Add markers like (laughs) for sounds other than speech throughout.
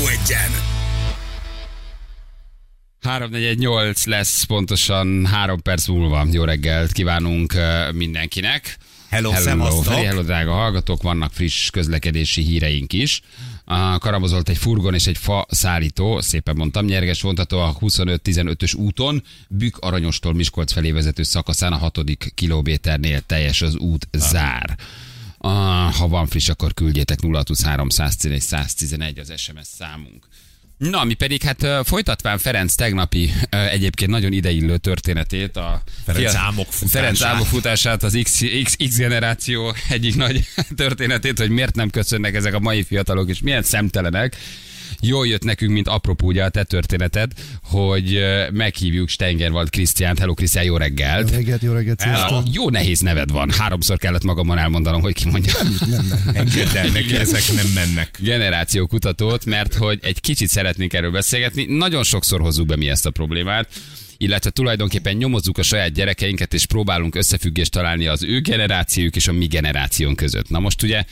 Jó egyen! 348 lesz pontosan három perc múlva. Jó reggelt kívánunk mindenkinek. Hello, hello, szevasztok. Feri, hello, drága hallgatók, vannak friss közlekedési híreink is. A karabozolt egy furgon és egy fa szállító, szépen mondtam, nyerges vontató a 25-15-ös úton, Bük Aranyostól Miskolc felé vezető szakaszán a hatodik kilométernél teljes az út zár. Ah, ha van friss, akkor küldjétek 0623 111 111 az SMS számunk. Na, mi pedig hát folytatván Ferenc tegnapi egyébként nagyon ideillő történetét, a Ferenc fia- álmok futását. Ferenc álmok futását, az X, X, X generáció egyik nagy (laughs) történetét, hogy miért nem köszönnek ezek a mai fiatalok, és milyen szemtelenek. Jól jött nekünk, mint apropó ugye a te történeted, hogy meghívjuk Steingerwald Krisztiánt. Hello Krisztián, jó reggelt! Jó reggelt, jó reggelt, sziasztok. Jó nehéz neved van. Háromszor kellett magamon elmondanom, hogy ki mondja. Nem, nem. El, neki ezek nem mennek. generációkutatót, mert hogy egy kicsit szeretnénk erről beszélgetni. Nagyon sokszor hozzuk be mi ezt a problémát illetve tulajdonképpen nyomozzuk a saját gyerekeinket, és próbálunk összefüggést találni az ő generációjuk és a mi generációnk között. Na most ugye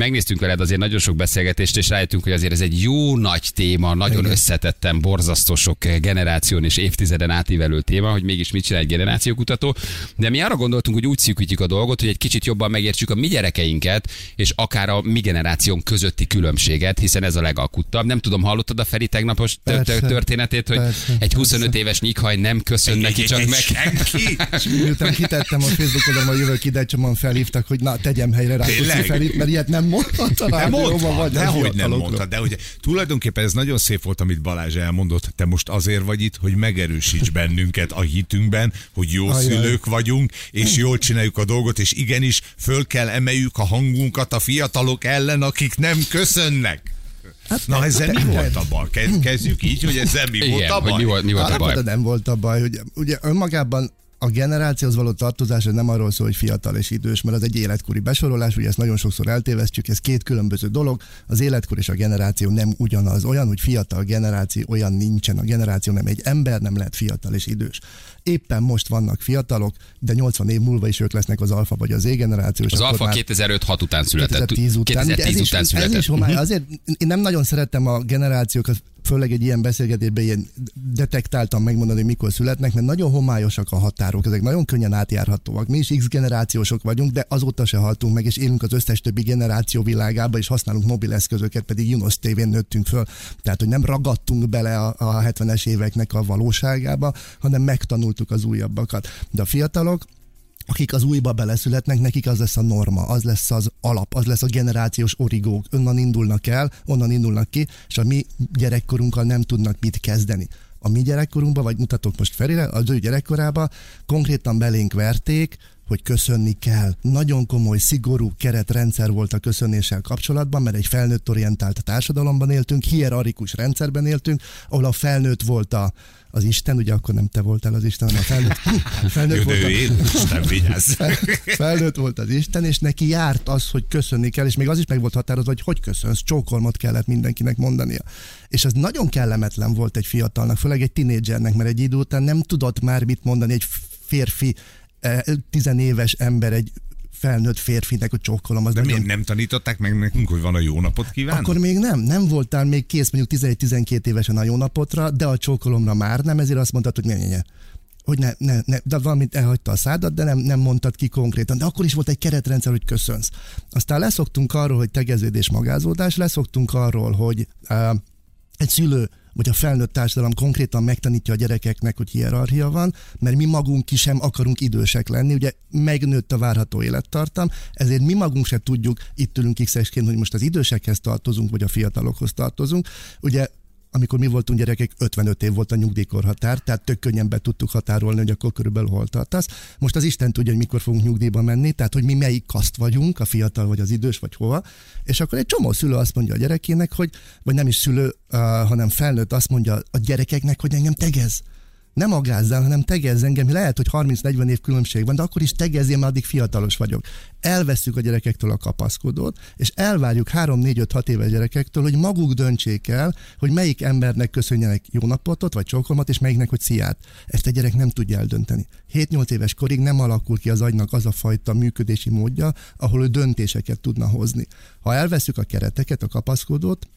megnéztünk veled azért nagyon sok beszélgetést, és rájöttünk, hogy azért ez egy jó nagy téma, nagyon összetettem, borzasztó sok generáción és évtizeden átívelő téma, hogy mégis mit csinál egy generációkutató. De mi arra gondoltunk, hogy úgy szűkítjük a dolgot, hogy egy kicsit jobban megértsük a mi gyerekeinket, és akár a mi generációnk közötti különbséget, hiszen ez a legalkuttabb. Nem tudom, hallottad a Feri tegnapos Persze. történetét, hogy Persze, egy 25 persze. éves nyikhaj nem köszön neki, csak meg... Senki? Miután kitettem a Facebook oldalon, hogy jövök ide, csomóan felhívtak, hogy na, tegyem helyre rá? Feri, mert ilyet nem mondhat a Nem rádióban, mondta, vagy dehogy nem mondta, de ugye tulajdonképpen ez nagyon szép volt, amit Balázs elmondott. Te most azért vagy itt, hogy megerősíts bennünket a hitünkben, hogy jó Ajaj. szülők vagyunk, és jól csináljuk a dolgot, és igenis föl kell emeljük a hangunkat a fiatalok ellen, akik nem köszönnek. Na, ezzel mi volt a baj? Kezd- Kezdjük így, hogy ezzel mi volt a hogy baj? mi volt, mi volt a Alapvetően baj. nem volt a baj, hogy ugye önmagában a generációhoz való tartozás ez nem arról szól, hogy fiatal és idős, mert az egy életkori besorolás, ugye ezt nagyon sokszor eltévesztjük, ez két különböző dolog. Az életkor és a generáció nem ugyanaz. Olyan, hogy fiatal generáció, olyan nincsen. A generáció nem egy ember, nem lehet fiatal és idős. Éppen most vannak fiatalok, de 80 év múlva is ők lesznek az alfa vagy az Z generáció. Az Alfa már- 2005-6 után született. 2010 után. Ugye 2010 ez után is, született. Ez is homály. Mhm. Azért én nem nagyon szerettem a generációkat, főleg egy ilyen beszélgetésben ilyen detektáltam megmondani, mikor születnek, mert nagyon homályosak a határok, ezek nagyon könnyen átjárhatóak. Mi is X generációsok vagyunk, de azóta se haltunk meg, és élünk az összes többi generáció világába, és használunk mobileszközöket, pedig Junos tévén nőttünk föl. Tehát, hogy nem ragadtunk bele a, a 70-es éveknek a valóságába, hanem megtanultuk az újabbakat. De a fiatalok, akik az újba beleszületnek, nekik az lesz a norma, az lesz az alap, az lesz a generációs origók. Onnan indulnak el, onnan indulnak ki, és a mi gyerekkorunkkal nem tudnak mit kezdeni. A mi gyerekkorunkban, vagy mutatok most Ferire, az ő gyerekkorában konkrétan belénk verték, hogy köszönni kell. Nagyon komoly, szigorú keretrendszer volt a köszönéssel kapcsolatban, mert egy felnőtt orientált társadalomban éltünk, hierarchikus rendszerben éltünk, ahol a felnőtt volt a, az Isten, ugye akkor nem te voltál az Isten, hanem a felnőtt, (laughs) felnőtt volt én, nem vigyázz. (laughs) felnőtt volt az Isten, és neki járt az, hogy köszönni kell, és még az is meg volt határozva, hogy hogy köszönsz, csókolmot kellett mindenkinek mondania. És ez nagyon kellemetlen volt egy fiatalnak, főleg egy tinédzsernek, mert egy idő után nem tudott már mit mondani egy férfi, eh, tizenéves ember, egy felnőtt férfinek, hogy csókolom. Az De nagyon... miért nem tanították meg nekünk, hogy van a jó napot kívánni? Akkor még nem, nem voltál még kész mondjuk 11-12 évesen a jó napotra, de a csókolomra már nem, ezért azt mondtad, hogy ne, ne, ne. Hogy ne, ne, ne, de valamit elhagyta a szádat, de nem, nem mondtad ki konkrétan. De akkor is volt egy keretrendszer, hogy köszönsz. Aztán leszoktunk arról, hogy tegeződés, magázódás, leszoktunk arról, hogy uh, egy szülő vagy a felnőtt társadalom konkrétan megtanítja a gyerekeknek, hogy hierarchia van, mert mi magunk ki sem akarunk idősek lenni, ugye megnőtt a várható élettartam, ezért mi magunk se tudjuk, itt ülünk x hogy most az idősekhez tartozunk, vagy a fiatalokhoz tartozunk. Ugye amikor mi voltunk gyerekek, 55 év volt a nyugdíjkorhatár, tehát tök könnyen be tudtuk határolni, hogy akkor körülbelül hol tartasz. Most az Isten tudja, hogy mikor fogunk nyugdíjba menni, tehát hogy mi melyik kaszt vagyunk, a fiatal vagy az idős, vagy hova. És akkor egy csomó szülő azt mondja a gyerekének, hogy, vagy nem is szülő, uh, hanem felnőtt azt mondja a gyerekeknek, hogy engem tegez. Nem agázzál, hanem tegezz engem. Lehet, hogy 30-40 év különbség van, de akkor is tegezzél, mert addig fiatalos vagyok. Elveszük a gyerekektől a kapaszkodót, és elvárjuk 3-4-5-6 éves gyerekektől, hogy maguk döntsék el, hogy melyik embernek köszönjenek jó napotot, vagy csókolmat, és melyiknek, hogy sziát. Ezt a gyerek nem tudja eldönteni. 7-8 éves korig nem alakul ki az agynak az a fajta működési módja, ahol ő döntéseket tudna hozni. Ha elveszük a kereteket, a kapaszkodót,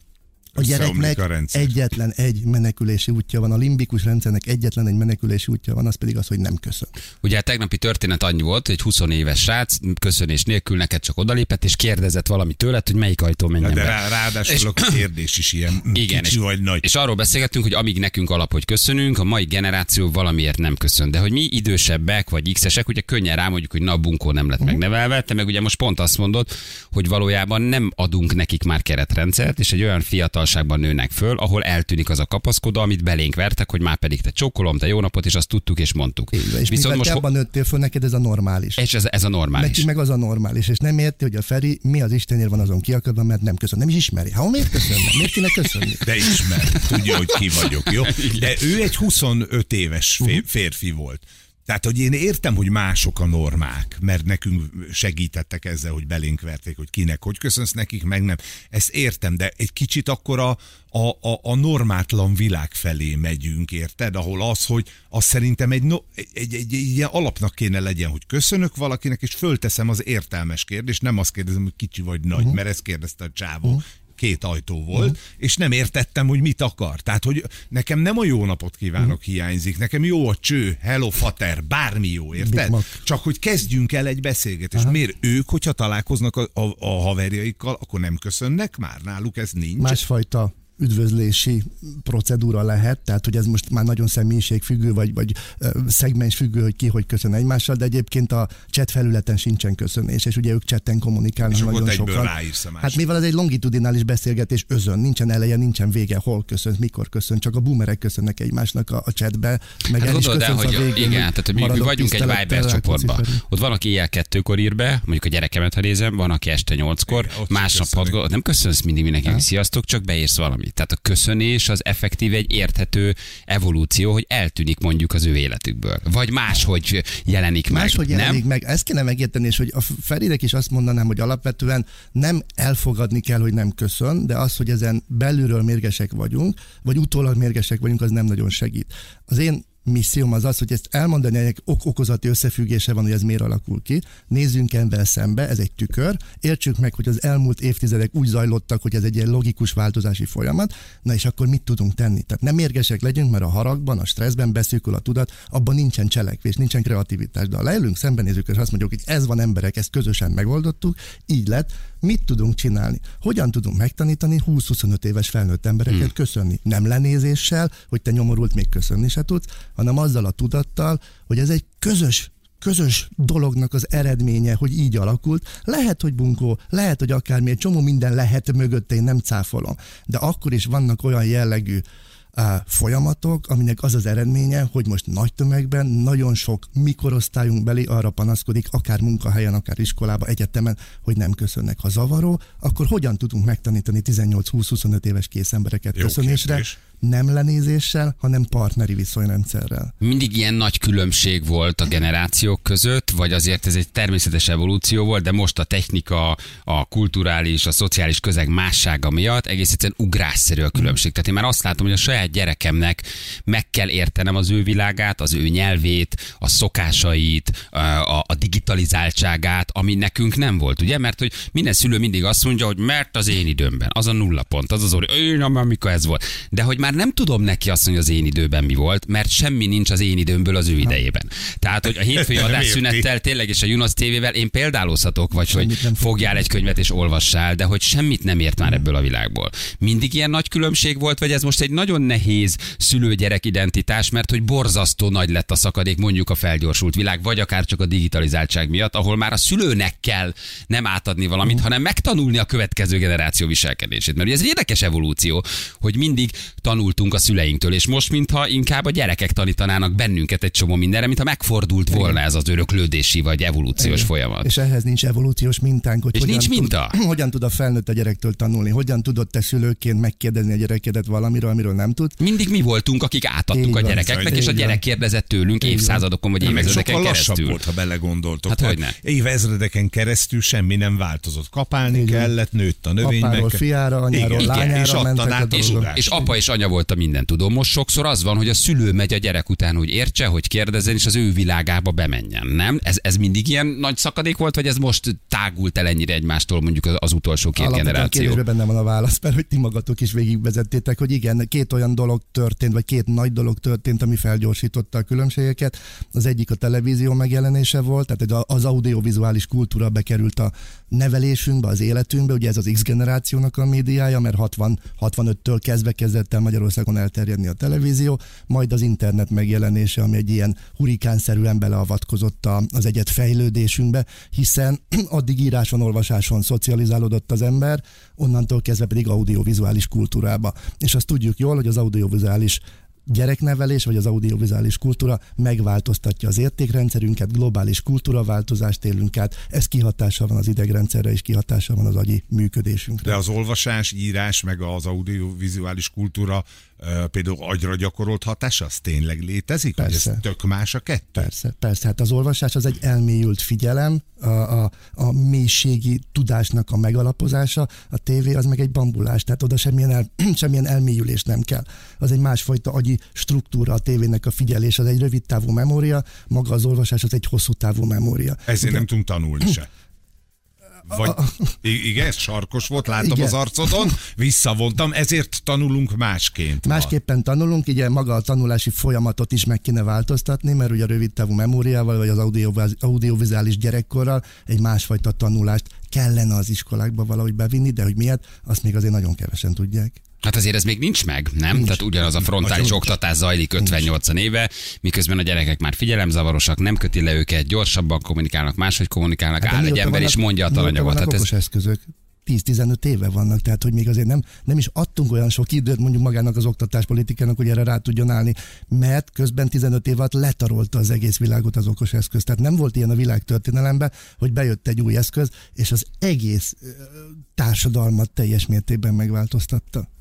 A gyereknek a rendszer. egyetlen egy menekülési útja van, a limbikus rendszernek egyetlen egy menekülési útja van, az pedig az, hogy nem köszön. Ugye a tegnapi történet annyi volt, hogy egy 20 éves srác köszönés nélkül neked csak odalépett, és kérdezett valami tőled, hogy melyik ajtó Na, menjen de be. rá, ráadásul a kérdés is ilyen (clears throat) Igen, kicsi és, vagy nagy. és arról beszélgettünk, hogy amíg nekünk alap, hogy köszönünk, a mai generáció valamiért nem köszön. De hogy mi idősebbek vagy x-esek, ugye könnyen rámondjuk, hogy na, bunkó nem lett megnevelve, te meg ugye most pont azt mondod, hogy valójában nem adunk nekik már keretrendszert, és egy olyan fiatalságban nőnek föl, ahol eltűnik az a kapaszkodó, amit belénk vertek, hogy már pedig te csókolom, te jó napot, és azt tudtuk és mondtuk. Így És Viszont most te abban nőttél föl, neked ez a normális. és ez, ez a normális. Neki meg az a normális, és nem érti, hogy a Feri mi az Istenért van azon kiakadva, mert nem köszön. Nem is ismeri. Ha miért köszönne? Miért kéne köszönni? De ismer, tudja, hogy ki vagyok, jó? De ő egy 25 éves fé- férfi volt. Tehát, hogy én értem, hogy mások a normák, mert nekünk segítettek ezzel, hogy belénk verték, hogy kinek, hogy köszönsz nekik, meg nem. Ezt értem, de egy kicsit akkor a, a, a, a normátlan világ felé megyünk, érted? Ahol az, hogy az szerintem egy, no, egy, egy, egy, ilyen alapnak kéne legyen, hogy köszönök valakinek, és fölteszem az értelmes kérdést, nem azt kérdezem, hogy kicsi vagy nagy, uh-huh. mert ezt kérdezte a csávó. Uh-huh két ajtó volt, uh-huh. és nem értettem, hogy mit akar. Tehát, hogy nekem nem a jó napot kívánok uh-huh. hiányzik, nekem jó a cső, hello fater, bármi jó, érted? Csak hogy kezdjünk el egy beszélgetést. Miért ők, hogyha találkoznak a, a, a haverjaikkal, akkor nem köszönnek már? Náluk ez nincs. Másfajta üdvözlési procedúra lehet, tehát hogy ez most már nagyon személyiségfüggő, vagy, vagy ö, szegmensfüggő, hogy ki hogy köszön egymással, de egyébként a chat felületen sincsen köszönés, és ugye ők chatten kommunikálnak És nagyon sokan. Hát mivel ez egy longitudinális beszélgetés özön, nincsen eleje, nincsen vége, hol köszön, mikor köszön, csak a boomerek köszönnek egymásnak a, a chatbe, meg Hát el is el, hogy a végén, igen, tehát hogy mi, mi vagyunk egy Viber csoportban. Rákóczi Feri. Ott van, aki éjjel kettőkor ír be, mondjuk a gyerekemet, ha nézem, van, aki este nyolckor, másnap sem köszönünk. hat, nem köszönsz mindig mindenkinek, sziasztok, csak beírsz valamit. Tehát a köszönés az effektív egy érthető evolúció, hogy eltűnik mondjuk az ő életükből. Vagy máshogy jelenik meg. Máshogy nem? jelenik meg. Ezt kéne megérteni, és hogy a Feridek is azt mondanám, hogy alapvetően nem elfogadni kell, hogy nem köszön, de az, hogy ezen belülről mérgesek vagyunk, vagy utólag mérgesek vagyunk, az nem nagyon segít. Az én misszióm az az, hogy ezt elmondani, hogy ok okozati összefüggése van, hogy ez miért alakul ki. Nézzünk ebben szembe, ez egy tükör, értsük meg, hogy az elmúlt évtizedek úgy zajlottak, hogy ez egy ilyen logikus változási folyamat, na és akkor mit tudunk tenni? Tehát nem mérgesek legyünk, mert a haragban, a stresszben beszűkül a tudat, abban nincsen cselekvés, nincsen kreativitás. De ha leülünk, szembenézünk, és azt mondjuk, hogy ez van emberek, ezt közösen megoldottuk, így lett, mit tudunk csinálni? Hogyan tudunk megtanítani 20-25 éves felnőtt embereket hmm. köszönni? Nem lenézéssel, hogy te nyomorult még köszönni se tudsz, hanem azzal a tudattal, hogy ez egy közös közös dolognak az eredménye, hogy így alakult. Lehet, hogy bunkó, lehet, hogy akármi, egy csomó minden lehet mögötte, én nem cáfolom. De akkor is vannak olyan jellegű folyamatok, aminek az az eredménye, hogy most nagy tömegben nagyon sok mikorosztályunk belé arra panaszkodik, akár munkahelyen, akár iskolában, egyetemen, hogy nem köszönnek. Ha zavaró, akkor hogyan tudunk megtanítani 18-20-25 éves kész embereket Jó köszönésre? kérdés. Nem lenézéssel, hanem partneri viszonyrendszerrel. Mindig ilyen nagy különbség volt a generációk között, vagy azért ez egy természetes evolúció volt, de most a technika, a kulturális, a szociális közeg mássága miatt egész egyszerűen ugrásszerű a különbség. Tehát én már azt látom, hogy a saját gyerekemnek meg kell értenem az ő világát, az ő nyelvét, a szokásait, a, a, digitalizáltságát, ami nekünk nem volt, ugye? Mert hogy minden szülő mindig azt mondja, hogy mert az én időmben, az a nulla pont, az az orri, én amikor ez volt. De hogy már nem tudom neki azt mondani, hogy az én időben mi volt, mert semmi nincs az én időmből az ő idejében. Tehát, hogy a hétfői (laughs) adásszünettel tényleg és a Junos TV-vel én példálózhatok, vagy Semmit hogy fogjál egy könyvet és olvassál, de hogy semmit nem ért már ebből a világból. Mindig ilyen nagy különbség volt, vagy ez most egy nagyon nehéz szülő-gyerek identitás, mert hogy borzasztó nagy lett a szakadék mondjuk a felgyorsult világ, vagy akár csak a digitalizáltság miatt, ahol már a szülőnek kell nem átadni valamit, hanem megtanulni a következő generáció viselkedését. Mert ugye ez egy érdekes evolúció, hogy mindig tanultunk a szüleinktől, és most mintha inkább a gyerekek tanítanának bennünket egy csomó mindenre, mintha megfordult volna ez az öröklődési vagy evolúciós Igen. folyamat. És ehhez nincs evolúciós mintánk, hogy És hogyan, nincs minta? Tud, (clears throat) hogyan tud a felnőtt a gyerektől tanulni, hogyan tudod te szülőként megkérdezni a gyerekedet valamiről, amiről nem tud. Mindig mi voltunk, akik átadtuk Így a van. gyerekeknek, Így és a van. gyerek kérdezett tőlünk évszázadokon vagy évezredeken keresztül. volt, ha belegondoltok. Hát Tehát hogyne. Évezredeken keresztül semmi nem változott. Kapálni Így van. kellett, nőtt a növény. Apáról meg... fiára, anyáról Igen, lányára és mentek a És, és apa és anya volt a minden tudom. Most sokszor az van, hogy a szülő megy a gyerek után, hogy értse, hogy kérdezzen, és az ő világába bemenjen. Nem? Ez, ez mindig ilyen nagy szakadék volt, vagy ez most tágult el ennyire egymástól mondjuk az, az utolsó két Alapvetően generáció? kérdésben benne van a válasz, mert hogy ti magatok is végigvezettétek, hogy igen, két olyan dolog történt, vagy két nagy dolog történt, ami felgyorsította a különbségeket. Az egyik a televízió megjelenése volt, tehát az audiovizuális kultúra bekerült a nevelésünkbe, az életünkbe, ugye ez az X generációnak a médiája, mert 60, 65-től kezdve kezdett el Magyarországon elterjedni a televízió, majd az internet megjelenése, ami egy ilyen hurikánszerűen beleavatkozott az egyet fejlődésünkbe, hiszen (clears throat) addig íráson, olvasáson szocializálódott az ember, onnantól kezdve pedig audiovizuális kultúrába. És azt tudjuk jól, hogy az audiovizuális gyereknevelés vagy az audiovizuális kultúra megváltoztatja az értékrendszerünket, globális kultúraváltozást élünk át, ez kihatással van az idegrendszerre és kihatással van az agyi működésünkre. De az olvasás, írás, meg az audiovizuális kultúra például agyra gyakorolt hatás, az tényleg létezik? Persze. ez tök más a kettő? Persze, persze. Hát az olvasás az egy elmélyült figyelem, a, a, a mélységi tudásnak a megalapozása, a tévé az meg egy bambulás, tehát oda semmilyen, el, (clears throat) semmilyen elmélyülés nem kell. Az egy másfajta agyi struktúra a tévének a figyelés, az egy rövid távú memória, maga az olvasás az egy hosszú távú memória. Ezért nem tudunk tanulni se. (clears throat) Vagy, igen, ez sarkos volt, látom Igen. az arcodon, visszavontam, ezért tanulunk másként. ma. Másképpen tanulunk, ugye maga a tanulási folyamatot is meg kéne változtatni, mert ugye a rövid távú memóriával, vagy az audioviz- audiovizuális gyerekkorral egy másfajta tanulást kellene az iskolákba valahogy bevinni, de hogy miért, azt még azért nagyon kevesen tudják. Hát azért ez még nincs meg, nem? Nincs. Tehát ugyanaz a frontális Nagyon. oktatás zajlik 58 éve, miközben a gyerekek már figyelemzavarosak, nem köti le őket, gyorsabban kommunikálnak, máshogy kommunikálnak, áll egy ember és Hát mondja a talanyagot. Hát ez, eszközök. 10-15 éve vannak, tehát hogy még azért nem, nem is adtunk olyan sok időt mondjuk magának az oktatáspolitikának, hogy erre rá tudjon állni, mert közben 15 év alatt letarolta az egész világot az okos eszköz. Tehát nem volt ilyen a világ történelemben, hogy bejött egy új eszköz, és az egész társadalmat teljes mértékben megváltoztatta.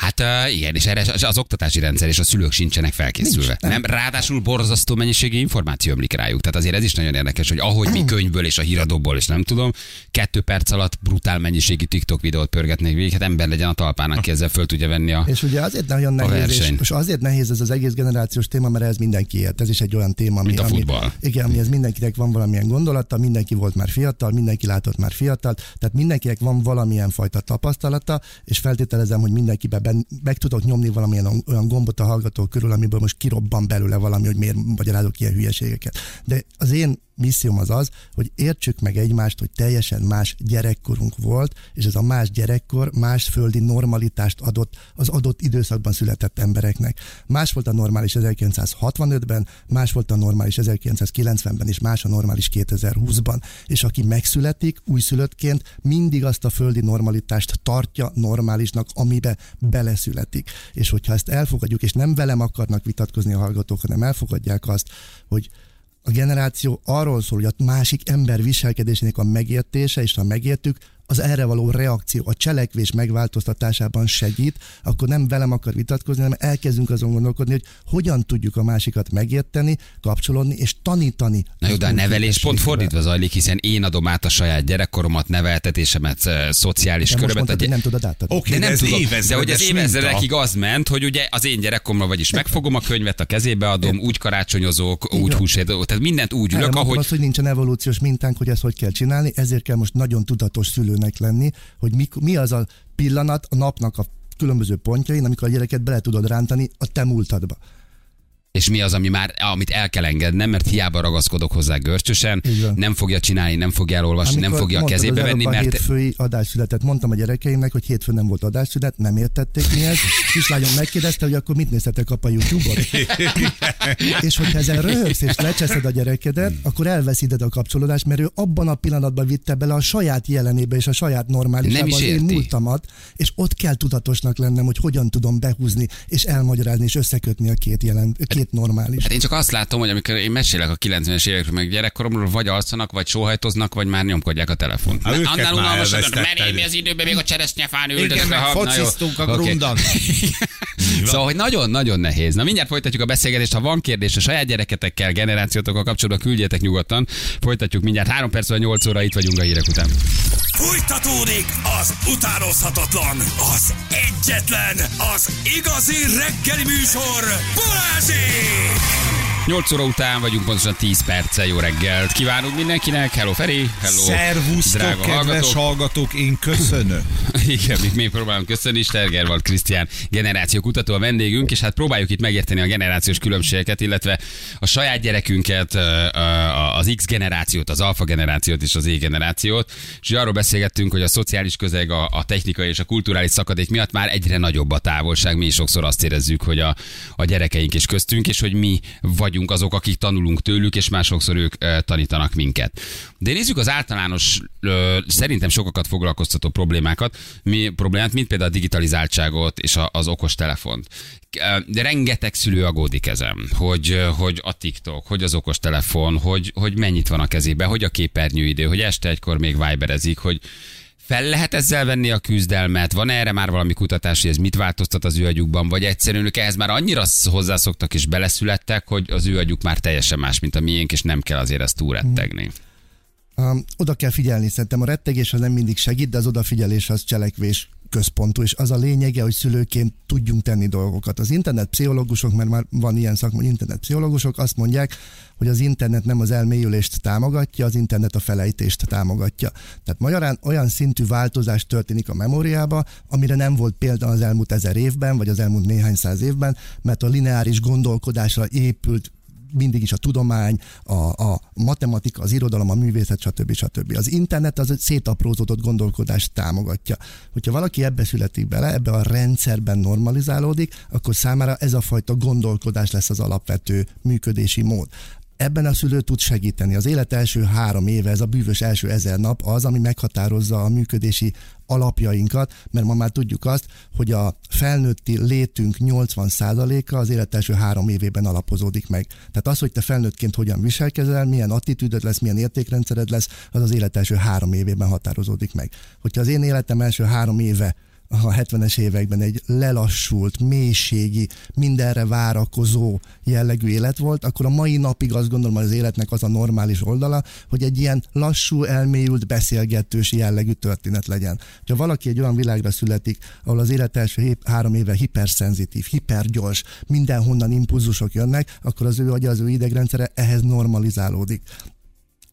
Hát uh, igen, és erre az oktatási rendszer és a szülők sincsenek felkészülve. Nincs, nem. nem. ráadásul borzasztó mennyiségű információ ömlik rájuk. Tehát azért ez is nagyon érdekes, hogy ahogy mi könyvből és a híradóból, és nem tudom, kettő perc alatt brutál mennyiségű TikTok videót pörgetnek végig, hát ember legyen a talpán, aki ezzel föl tudja venni a... És ugye azért nagyon nehéz, és, azért nehéz ez az egész generációs téma, mert ez mindenki ért. Ez is egy olyan téma, ami, Mint a ami, futball. igen, amihez mindenkinek van valamilyen gondolata, mindenki volt már fiatal, mindenki látott már fiatal, tehát mindenkinek van valamilyen fajta tapasztalata, és feltételezem, hogy mindenkiben ben, meg tudok nyomni valamilyen olyan gombot a hallgatók körül, amiből most kirobban belőle valami, hogy miért magyarázok ilyen hülyeségeket. De az én misszióm az az, hogy értsük meg egymást, hogy teljesen más gyerekkorunk volt, és ez a más gyerekkor más földi normalitást adott az adott időszakban született embereknek. Más volt a normális 1965-ben, más volt a normális 1990-ben, és más a normális 2020-ban. És aki megszületik újszülöttként, mindig azt a földi normalitást tartja normálisnak, amibe beleszületik. És hogyha ezt elfogadjuk, és nem velem akarnak vitatkozni a hallgatók, hanem elfogadják azt, hogy a generáció arról szól, hogy a másik ember viselkedésének a megértése, és ha megértük, az erre való reakció, a cselekvés megváltoztatásában segít, akkor nem velem akar vitatkozni, hanem elkezdünk azon gondolkodni, hogy hogyan tudjuk a másikat megérteni, kapcsolódni és tanítani. Na jó, de a nevelés pont fordítva zajlik, hiszen én adom át a saját gyerekkoromat, neveltetésemet, szociális De most körömet. mondtad, a gy- nem tudod átadni. Oké, De de nem ez tudom, de hogy az évezredekig az ment, hogy ugye az én gyerekkomra vagyis megfogom a könyvet, a kezébe adom, úgy karácsonyozok, úgy húsét, tehát mindent úgy ülök, ahogy azt, hogy nincsen evolúciós mintánk, hogy ezt hogy kell csinálni, ezért kell most nagyon tudatos szülőnek lenni, hogy mi, mi az a pillanat a napnak a különböző pontjain, amikor a gyereket bele tudod rántani a te múltadba. És mi az, ami már, amit el kell engednem, mert hiába ragaszkodok hozzá görcsösen, nem fogja csinálni, nem fogja elolvasni, nem Amikor fogja a kezébe venni, mert hétfői adásszületet mondtam a gyerekeimnek, hogy hétfőn nem volt adásszület, nem értették mi ez. Kislányom megkérdezte, hogy akkor mit néztetek apa YouTube-on. (laughs) és hogyha ezen röhögsz és lecseszed a gyerekedet, akkor elveszíted a kapcsolódást, mert ő abban a pillanatban vitte bele a saját jelenébe és a saját normálisába Nem is az én múltamat, és ott kell tudatosnak lennem, hogy hogyan tudom behúzni és elmagyarázni és összekötni a két, jelen, két normális. Hát én csak azt látom, hogy amikor én mesélek a 90-es évekről, meg gyerekkoromról, vagy alszanak, vagy sóhajtoznak, vagy már nyomkodják a telefont. Hát őket Annál már unalmasabb, meném az időben még a cseresznyefán ültök. Igen, fociztunk a Oké. grundon. (laughs) Szóval, hogy nagyon-nagyon nehéz. Na mindjárt folytatjuk a beszélgetést. Ha van kérdés a saját gyereketekkel, generációtokkal kapcsolatban, küldjetek nyugodtan. Folytatjuk mindjárt. 3 perc vagy 8 óra, itt vagyunk a hírek után. Fújtatódik az utánozhatatlan, az egyetlen, az igazi reggeli műsor, Mike. 8 óra után vagyunk, pontosan 10 perccel. Jó reggelt kívánunk mindenkinek. Hello Feri, hello Szervusztok, drága kedves hallgatók. hallgatók, én köszönöm. (laughs) Igen, még, még próbálom köszönni, Stergerwald Krisztián generáció kutató a vendégünk, és hát próbáljuk itt megérteni a generációs különbségeket, illetve a saját gyerekünket, az X generációt, az alfa generációt és az Y generációt, és arról beszélgettünk, hogy a szociális közeg, a, a technikai és a kulturális szakadék miatt már egyre nagyobb a távolság, mi is sokszor azt érezzük, hogy a, a gyerekeink is köztünk, és hogy mi vagyunk azok, akik tanulunk tőlük, és másokszor ők tanítanak minket. De nézzük az általános, szerintem sokakat foglalkoztató problémákat, mi problémát, mint például a digitalizáltságot és az okos telefont. De rengeteg szülő aggódik ezen, hogy, hogy a TikTok, hogy az okos telefon, hogy, hogy mennyit van a kezébe, hogy a képernyőidő, hogy este egykor még viberezik, hogy fel lehet ezzel venni a küzdelmet? Van erre már valami kutatás, hogy ez mit változtat az ő agyukban? Vagy egyszerűen ők ehhez már annyira hozzászoktak és beleszülettek, hogy az ő agyuk már teljesen más, mint a miénk, és nem kell azért ezt túrettegni. Um, oda kell figyelni, szerintem a rettegés az nem mindig segít, de az odafigyelés az cselekvés központú, és az a lényege, hogy szülőként tudjunk tenni dolgokat. Az internet pszichológusok, mert már van ilyen szakma, hogy internet pszichológusok, azt mondják, hogy az internet nem az elmélyülést támogatja, az internet a felejtést támogatja. Tehát magyarán olyan szintű változás történik a memóriába, amire nem volt példa az elmúlt ezer évben, vagy az elmúlt néhány száz évben, mert a lineáris gondolkodásra épült mindig is a tudomány, a, a matematika, az irodalom, a művészet, stb. stb. Az internet az egy szétaprózódott gondolkodást támogatja. Hogyha valaki ebbe születik bele, ebbe a rendszerben normalizálódik, akkor számára ez a fajta gondolkodás lesz az alapvető működési mód ebben a szülő tud segíteni. Az élet első három éve, ez a bűvös első ezer nap az, ami meghatározza a működési alapjainkat, mert ma már tudjuk azt, hogy a felnőtti létünk 80%-a az élet első három évében alapozódik meg. Tehát az, hogy te felnőttként hogyan viselkezel, milyen attitűdöd lesz, milyen értékrendszered lesz, az az élet első három évében határozódik meg. Hogyha az én életem első három éve a 70-es években egy lelassult, mélységi, mindenre várakozó jellegű élet volt, akkor a mai napig azt gondolom, az életnek az a normális oldala, hogy egy ilyen lassú, elmélyült, beszélgetős jellegű történet legyen. Ha valaki egy olyan világra születik, ahol az élet első három éve hiperszenzitív, hipergyors, mindenhonnan impulzusok jönnek, akkor az ő agya, az ő idegrendszere ehhez normalizálódik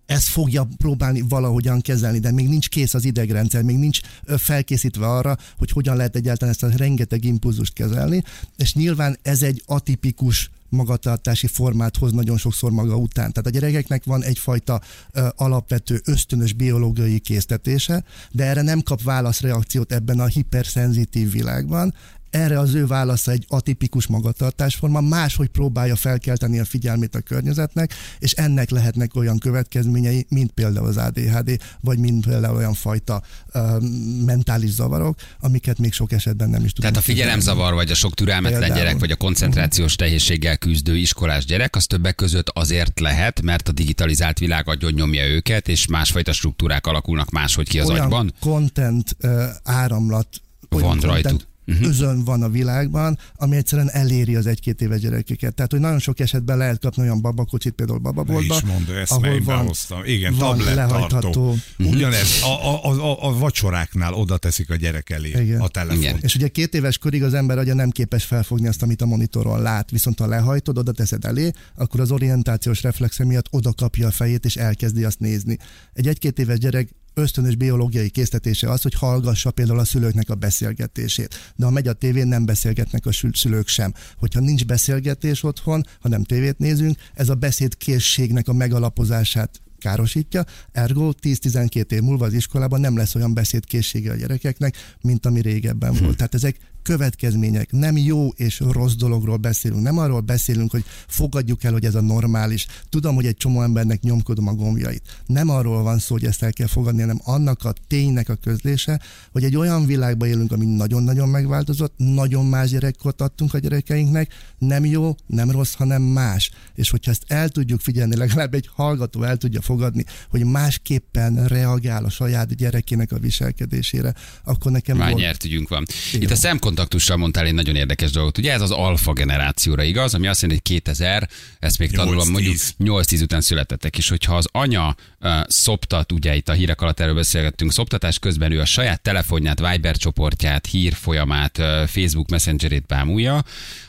ezt fogja próbálni valahogyan kezelni, de még nincs kész az idegrendszer, még nincs felkészítve arra, hogy hogyan lehet egyáltalán ezt a rengeteg impulzust kezelni, és nyilván ez egy atipikus magatartási formát hoz nagyon sokszor maga után. Tehát a gyerekeknek van egyfajta ö, alapvető ösztönös biológiai késztetése, de erre nem kap válaszreakciót ebben a hiperszenzitív világban, erre az ő válasza egy atipikus magatartásforma, máshogy próbálja felkelteni a figyelmét a környezetnek, és ennek lehetnek olyan következményei, mint például az ADHD, vagy mint például olyan fajta uh, mentális zavarok, amiket még sok esetben nem is tudunk. Tehát a figyelemzavar, vagy a sok türelmetlen Például. gyerek, vagy a koncentrációs nehézséggel küzdő iskolás gyerek, az többek között azért lehet, mert a digitalizált világ agyon nyomja őket, és másfajta struktúrák alakulnak máshogy ki az olyan agyban. content uh, áramlat olyan Van content rajtuk. Mhm. özön van a világban, ami egyszerűen eléri az egy-két éves gyerekeket. Tehát, hogy nagyon sok esetben lehet kapni olyan babakocsit, például Ne bababoltba, is mondd, ezt ahol van, behoztam. Igen, van lehajtható. tartó. Ugyanez, a, a, a, a vacsoráknál oda teszik a gyerek elé Igen. a telefon. Igen. És ugye két éves korig az ember agya nem képes felfogni azt, amit a monitoron lát, viszont ha lehajtod, oda teszed elé, akkor az orientációs reflexe miatt oda kapja a fejét, és elkezdi azt nézni. Egy egy-két éves gyerek ösztönös biológiai késztetése az, hogy hallgassa például a szülőknek a beszélgetését. De ha megy a tévén, nem beszélgetnek a szülők sem. Hogyha nincs beszélgetés otthon, hanem tévét nézünk, ez a beszédkészségnek a megalapozását károsítja, ergo 10-12 év múlva az iskolában nem lesz olyan beszédkészsége a gyerekeknek, mint ami régebben Hm. volt. Tehát ezek következmények. Nem jó és rossz dologról beszélünk. Nem arról beszélünk, hogy fogadjuk el, hogy ez a normális. Tudom, hogy egy csomó embernek nyomkodom a gombjait. Nem arról van szó, hogy ezt el kell fogadni, hanem annak a ténynek a közlése, hogy egy olyan világban élünk, ami nagyon-nagyon megváltozott, nagyon más gyerekkort adtunk a gyerekeinknek, nem jó, nem rossz, hanem más. És hogyha ezt el tudjuk figyelni, legalább egy hallgató el tudja fogadni, hogy másképpen reagál a saját gyerekének a viselkedésére, akkor nekem Már volt- nyert ügyünk van. Igen. Itt a szemkontaktussal mondtál egy nagyon érdekes dolgot. Ugye ez az alfa generációra igaz, ami azt jelenti, hogy 2000, ezt még tanulom, 8-10. mondjuk 8-10 után születettek, és hogyha az anya uh, szoptat, ugye itt a hírek alatt erről beszélgettünk, szoptatás közben ő a saját telefonját, Viber csoportját, hírfolyamát, uh, Facebook Messengerét bámulja,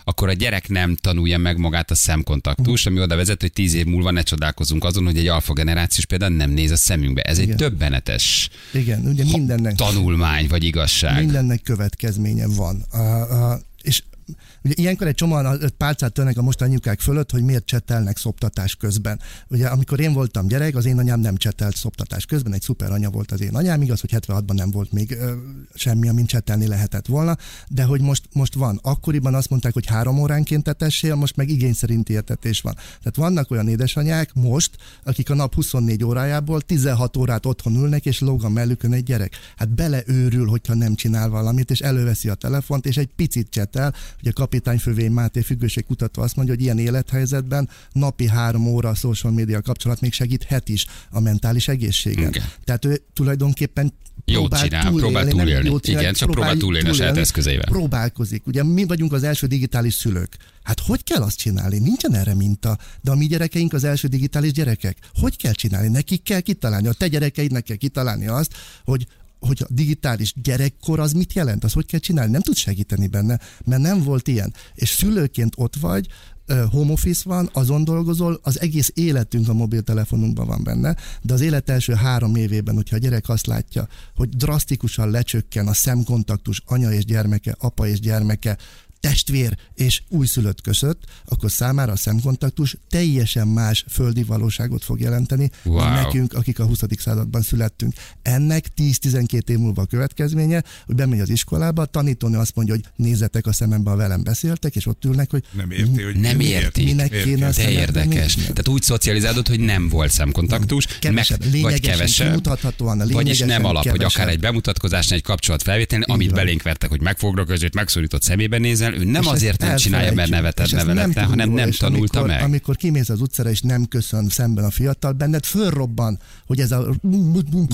akkor a gyerek nem tanulja meg magát a szemkontaktust, ami oda vezet, hogy 10 év múlva ne csodálkozunk azon, hogy egy alfa generációs például nem néz a szemünkbe. Ez egy Igen. döbbenetes Igen, ugye mindennek, tanulmány vagy igazság. mindennek következménye van. A, a, és Ugye ilyenkor egy csomóan pálcát törnek a most anyukák fölött, hogy miért csetelnek szoptatás közben. Ugye amikor én voltam gyerek, az én anyám nem csetelt szoptatás közben, egy szuper anya volt az én anyám, igaz, hogy 76-ban nem volt még ö, semmi, amin csetelni lehetett volna, de hogy most, most van. Akkoriban azt mondták, hogy három óránként tetessél, most meg igény szerinti etetés van. Tehát vannak olyan édesanyák most, akik a nap 24 órájából 16 órát otthon ülnek, és lóg a mellükön egy gyerek. Hát beleőrül, hogyha nem csinál valamit, és előveszi a telefont, és egy picit csetel. Ugye a kapitány Fővény Máté függőségkutató azt mondja, hogy ilyen élethelyzetben napi három óra a social média kapcsolat még segíthet is a mentális egészségen. Igen. Tehát ő tulajdonképpen Jót próbál csinál, próbál nem túlélni. jót csinál, Igen, csak próbál túlélni a saját eszközeivel. Próbálkozik. Ugye mi vagyunk az első digitális szülők. Hát hogy kell azt csinálni? Nincsen erre minta. De a mi gyerekeink az első digitális gyerekek. Hogy kell csinálni? Nekik kell kitalálni. A te gyerekeidnek kell kitalálni azt, hogy hogy a digitális gyerekkor az mit jelent, az hogy kell csinálni, nem tudsz segíteni benne, mert nem volt ilyen. És szülőként ott vagy, home office van, azon dolgozol, az egész életünk a mobiltelefonunkban van benne, de az élet első három évében, hogyha a gyerek azt látja, hogy drasztikusan lecsökken a szemkontaktus anya és gyermeke, apa és gyermeke, testvér és újszülött között, akkor számára a szemkontaktus teljesen más földi valóságot fog jelenteni, Wow. mint nekünk, akik a 20. században születtünk. Ennek 10-12 év múlva a következménye, hogy bemegy az iskolába, a tanítónő azt mondja, hogy nézzetek a szemembe, ha velem beszéltek, és ott ülnek, hogy Nem érti, hogy Nem érti. minek Miért kéne a De érdekes. nézni. Tehát úgy szocializálod, hogy nem volt szemkontaktus, Kevesebb, meg, vagy kevesebb, kimutathatóan, a vagyis nem alap, hogy kevesebb. akár egy bemutatkozásnál, egy kapcsolat felvételni, amit van. belénk vertek, hogy megfogra között, megszorított szemébe nézel, ő nem És azért nem csinálja, mert nevetett, nevelette, hanem nem tanulta amikor, meg. Amikor kimész az utcára és nem köszön szemben a fiatal, benned fölrobban, hogy ez a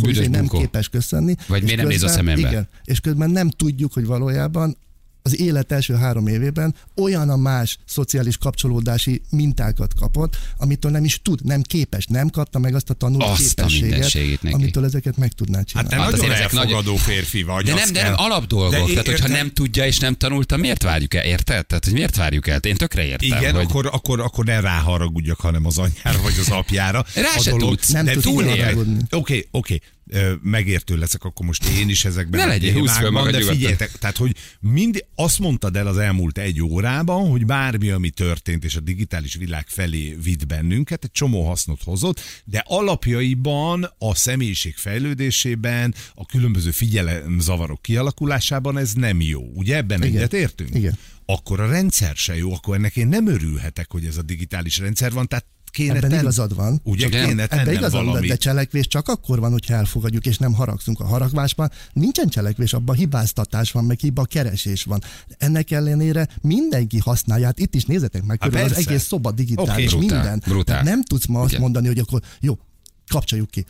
izé nem képes köszönni. Vagy miért nem néz a szemembe? Igen, és közben nem tudjuk, hogy valójában az élet első három évében olyan a más szociális kapcsolódási mintákat kapott, amitől nem is tud, nem képes, nem kapta meg azt a tanult Azt a képességet, mindenségét neki. amitől ezeket meg tudná Hát csinálni. te Hát nagyon ezek nagy- elfogadó férfi vagy. De nem, de nem alapdolgok. De Tehát, hogyha nem tudja és nem tanulta, miért várjuk el? Érted? Tehát, hogy miért várjuk el? Én tökre értem. Igen, hogy... akkor, akkor, akkor ne ráharagudjak, hanem az anyjára vagy az apjára. Rá se dolog- tudsz. Nem de tudsz túlél. Oké, oké. Ö, Megértő leszek, akkor most én is ezekben Ne legyél, húzd föl magad de figyeljetek, tehát, hogy mind azt mondtad el az elmúlt egy órában, hogy bármi, ami történt, és a digitális világ felé vitt bennünket, egy csomó hasznot hozott, de alapjaiban a személyiség fejlődésében, a különböző figyelemzavarok kialakulásában ez nem jó. Ugye ebben Igen. egyet értünk? Igen. Akkor a rendszer se jó, akkor ennek én nem örülhetek, hogy ez a digitális rendszer van, tehát kéne Ebben tenni- igazad van. Ugye Igen. kéne Ebben igazad van, valami. de cselekvés csak akkor van, hogyha elfogadjuk, és nem haragszunk a haragvásban. Nincsen cselekvés, abban hibáztatás van, meg hiba keresés van. Ennek ellenére mindenki használja. Hát itt is nézzetek meg, Hát körül az egész szoba digitális, Oké. Brutál, minden. brutál. Tehát nem tudsz ma azt Igen. mondani, hogy akkor jó, kapcsoljuk ki.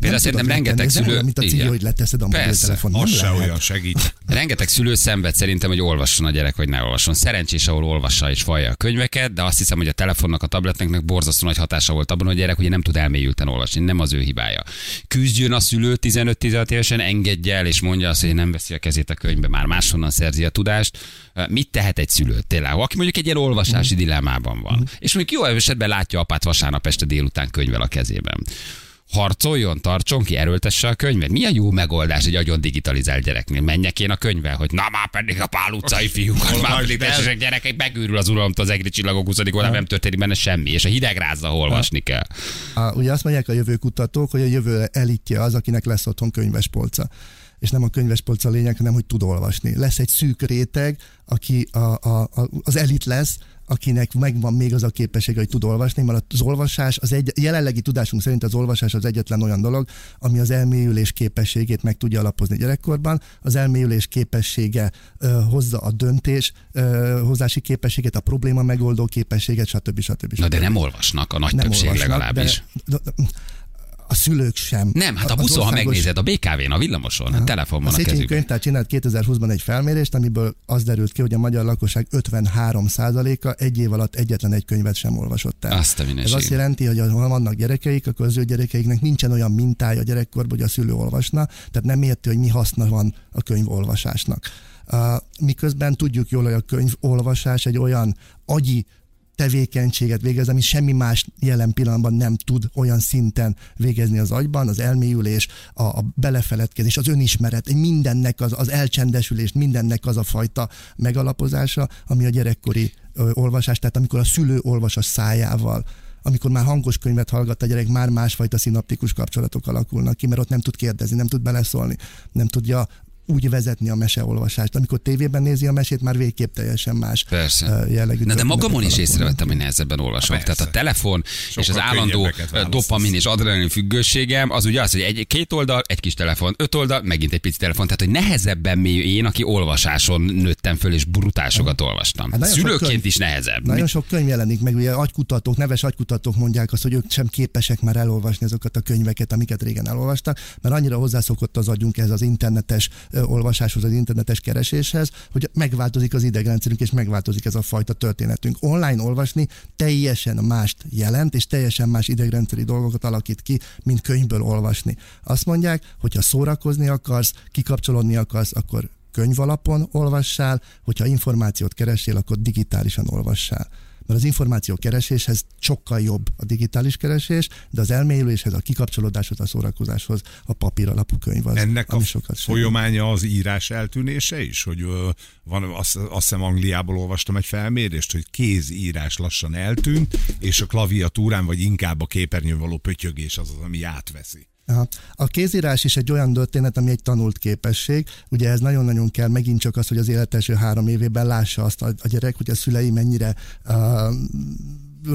Nem szerintem rengeteg nem szülő- olyan, mint a cigi, hogy leteszed a mobiltelefon. Nem Az se olyan segít. (laughs) Rengeteg szülő szenved szerintem, hogy olvasson a gyerek, vagy ne olvasson. Szerencsés, ahol olvassa és falja a könyveket, de azt hiszem, hogy a telefonnak, a tabletnek borzasztó nagy hatása volt abban, hogy a gyerek ugye nem tud elmélyülten olvasni, nem az ő hibája. Küzdjön a szülő 15-16 évesen, engedje el, és mondja azt, hogy nem veszi a kezét a könyvbe, már máshonnan szerzi a tudást. Mit tehet egy szülő tényleg, aki mondjuk egy ilyen olvasási dilemmában van, és mondjuk jó esetben látja apát vasárnap este délután könyvvel a kezében. harcoljon, tartson ki, erőltesse a könyvet. Mi a jó megoldás egy agyon digitalizált gyereknél? Menjek én a könyvvel, hogy na már pedig a pál utcai fiúkat, (laughs) már pedig tessék gyerekek, megőrül az uralomtól az egri csillagok 20. oldalán, nem történik benne semmi, és a hidegrázzal olvasni kell. A, ugye azt mondják a jövőkutatók, hogy a jövő elitje az, akinek lesz otthon könyvespolca. És nem a könyvespolca a lényeg, hanem hogy tud olvasni. Lesz egy szűk réteg, aki a, a, a, az elit lesz, akinek megvan még az a képesség, hogy tud olvasni, mert az olvasás, az egy, jelenlegi tudásunk szerint az olvasás az egyetlen olyan dolog, ami az elmélyülés képességét meg tudja alapozni gyerekkorban. Az elmélyülés képessége ö, hozza a döntés, ö, hozási képességet, a probléma megoldó képességet, stb. stb. stb. Na de nem olvasnak, a nagy többség olvasnak, legalábbis. De, de, A szülők sem. Nem, hát a Az buszon, ha országos- megnézed, a BKV-n, a villamoson, a telefon A a kezükben. könyvtár csinált 2020-ban egy felmérést, amiből az derült ki, hogy a magyar lakosság 53%-a egy év alatt egyetlen egy könyvet sem olvasott el. Azt a Ez azt jelenti, hogy ha vannak gyerekeik, akkor az ő gyerekeiknek nincsen olyan mintája a gyerekkorban, hogy a szülő olvasna, tehát nem érti, hogy mi haszna van a könyvolvasásnak. Miközben tudjuk jól, hogy a könyvolvasás egy olyan agyi tevékenységet végez, ami semmi más jelen pillanatban nem tud olyan szinten végezni az agyban, az elmélyülés, a, a belefeledkezés, az önismeret, mindennek az, az elcsendesülés, mindennek az a fajta megalapozása, ami a gyerekkori ö, olvasás, tehát amikor a szülő olvas a szájával, amikor már hangos könyvet hallgat a gyerek, már másfajta szinaptikus kapcsolatok alakulnak ki, mert ott nem tud kérdezni, nem tud beleszólni, nem tudja úgy vezetni a meseolvasást. Amikor tévében nézi a mesét, már végképp teljesen más Persze. jellegű Na de magamon is észrevettem, hogy nehezebben olvasom. Persze. Tehát a telefon és az Sokkal állandó dopamin és adrenalin függőségem, az ugye az, hogy egy, két oldal, egy kis telefon, öt oldal, megint egy pici telefon. Tehát, hogy nehezebben mély én, aki olvasáson nőttem föl, és brutásokat olvastam. Hát Szülőként könyv- is nehezebb. Nagyon sok könyv jelenik meg, ugye agykutatók, neves agykutatók mondják azt, hogy ők sem képesek már elolvasni azokat a könyveket, amiket régen elolvastak, mert annyira hozzászokott az agyunk ez az internetes olvasáshoz, az internetes kereséshez, hogy megváltozik az idegrendszerünk, és megváltozik ez a fajta történetünk. Online olvasni teljesen mást jelent, és teljesen más idegrendszeri dolgokat alakít ki, mint könyvből olvasni. Azt mondják, hogy ha szórakozni akarsz, kikapcsolódni akarsz, akkor könyv alapon olvassál, hogyha információt keresél, akkor digitálisan olvassál. Mert az információ kereséshez sokkal jobb a digitális keresés, de az elmélyüléshez, a kikapcsolódáshoz, a szórakozáshoz a papír alapú könyv az, Ennek a ami sokat segít. folyamánya az írás eltűnése is, hogy van, azt, azt hiszem Angliából olvastam egy felmérést, hogy kézírás lassan eltűnt, és a klaviatúrán, vagy inkább a képernyőn való pötyögés az az, ami átveszi. Aha. A kézírás is egy olyan történet, ami egy tanult képesség. Ugye ez nagyon-nagyon kell megint csak az, hogy az élet első három évében lássa azt a, a gyerek, hogy a szülei mennyire uh,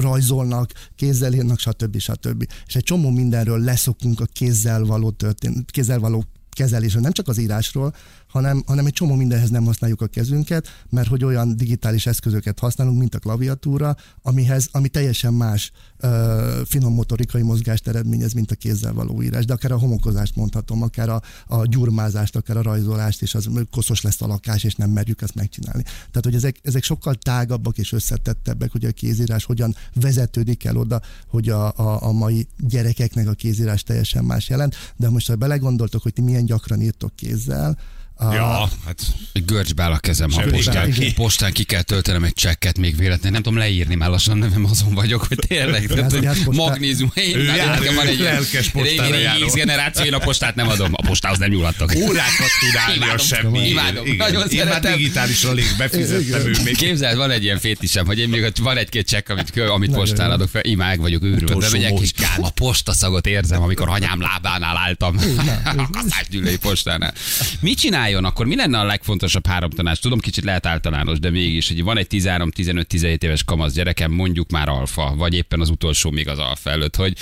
rajzolnak, kézzel írnak, stb. stb. És egy csomó mindenről leszokunk a kézzel való történet, kézzel való kezelésről, nem csak az írásról, hanem, hanem egy csomó mindenhez nem használjuk a kezünket, mert hogy olyan digitális eszközöket használunk, mint a klaviatúra, amihez, ami teljesen más ö, finom motorikai mozgást eredményez, mint a kézzel való írás, de akár a homokozást mondhatom, akár a, a gyurmázást, akár a rajzolást, és az koszos lesz a lakás, és nem merjük ezt megcsinálni. Tehát, hogy ezek, ezek sokkal tágabbak és összetettebbek, hogy a kézírás hogyan vezetődik el oda, hogy a, a, a mai gyerekeknek a kézírás teljesen más jelent, de most ha belegondoltok, hogy ti milyen gyakran írtok kézzel, Ja, hát Egy görcsbe áll a kezem, ha postán, igen. postán ki kell töltenem egy csekket még véletlenül. Nem tudom leírni, már lassan nevem azon vagyok, hogy tényleg. Tehát, hogy postán- magnézium. Én, jár, nekem van egy lelkes postára régi, régi generáció, én a postát nem adom. A postához nem nyúlhatok. órákat tud állni a Imádom, semmi. imádom, nagyon Én már szeretem. digitálisan alig befizettem, ő még Képzeld, van egy ilyen fétisem, hogy én még van egy-két csekk, amit, amit postán adok fel, imág vagyok őrült. Utolsó Bemegyek, és a postaszagot érzem, amikor anyám lábánál álltam. (laughs) a kaszásgyűlői postánál. Mit csináljon akkor? Mi lenne a legfontosabb három tanács? Tudom, kicsit lehet általános, de mégis, hogy van egy 13-15-17 éves kamasz gyerekem, mondjuk már alfa, vagy éppen az utolsó még az alfa előtt, hogy,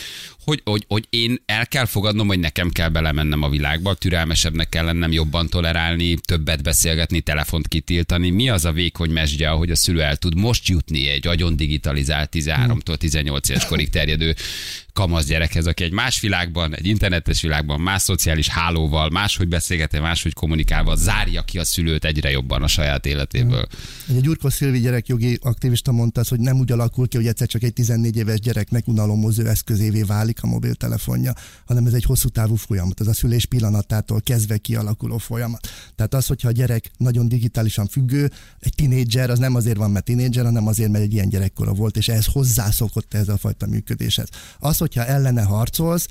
hogy, hogy, hogy én el kell fogadnom, hogy nekem kell belemennem a világba, türelmesebbnek kell lennem, jobban tolerálni, többet beszélgetni, telefont kitiltani. Mi az a vékony mesdje, ahogy a szülő el tud most jutni egy agyon digitalizált 13-tól 18 éves korig terjedő kamasz gyerekhez, aki egy más világban, egy internetes világban, más szociális hálóval, máshogy beszélgetve, máshogy kommunikálva zárja ki a szülőt egyre jobban a saját életéből. Ugye Gyurkó Szilvi gyerekjogi aktivista mondta hogy nem úgy alakul ki, hogy egyszer csak egy 14 éves gyereknek unalomozó eszközévé válik a mobiltelefonja, hanem ez egy hosszú távú folyamat, ez a szülés pillanatától kezdve kialakuló folyamat. Tehát az, hogyha a gyerek nagyon digitálisan függő, egy tinédzser, az nem azért van, mert tinédzser, hanem azért, mert egy ilyen gyerekkora volt, és ehhez hozzászokott ez a fajta működéshez. Az, hogyha ellene harcolsz,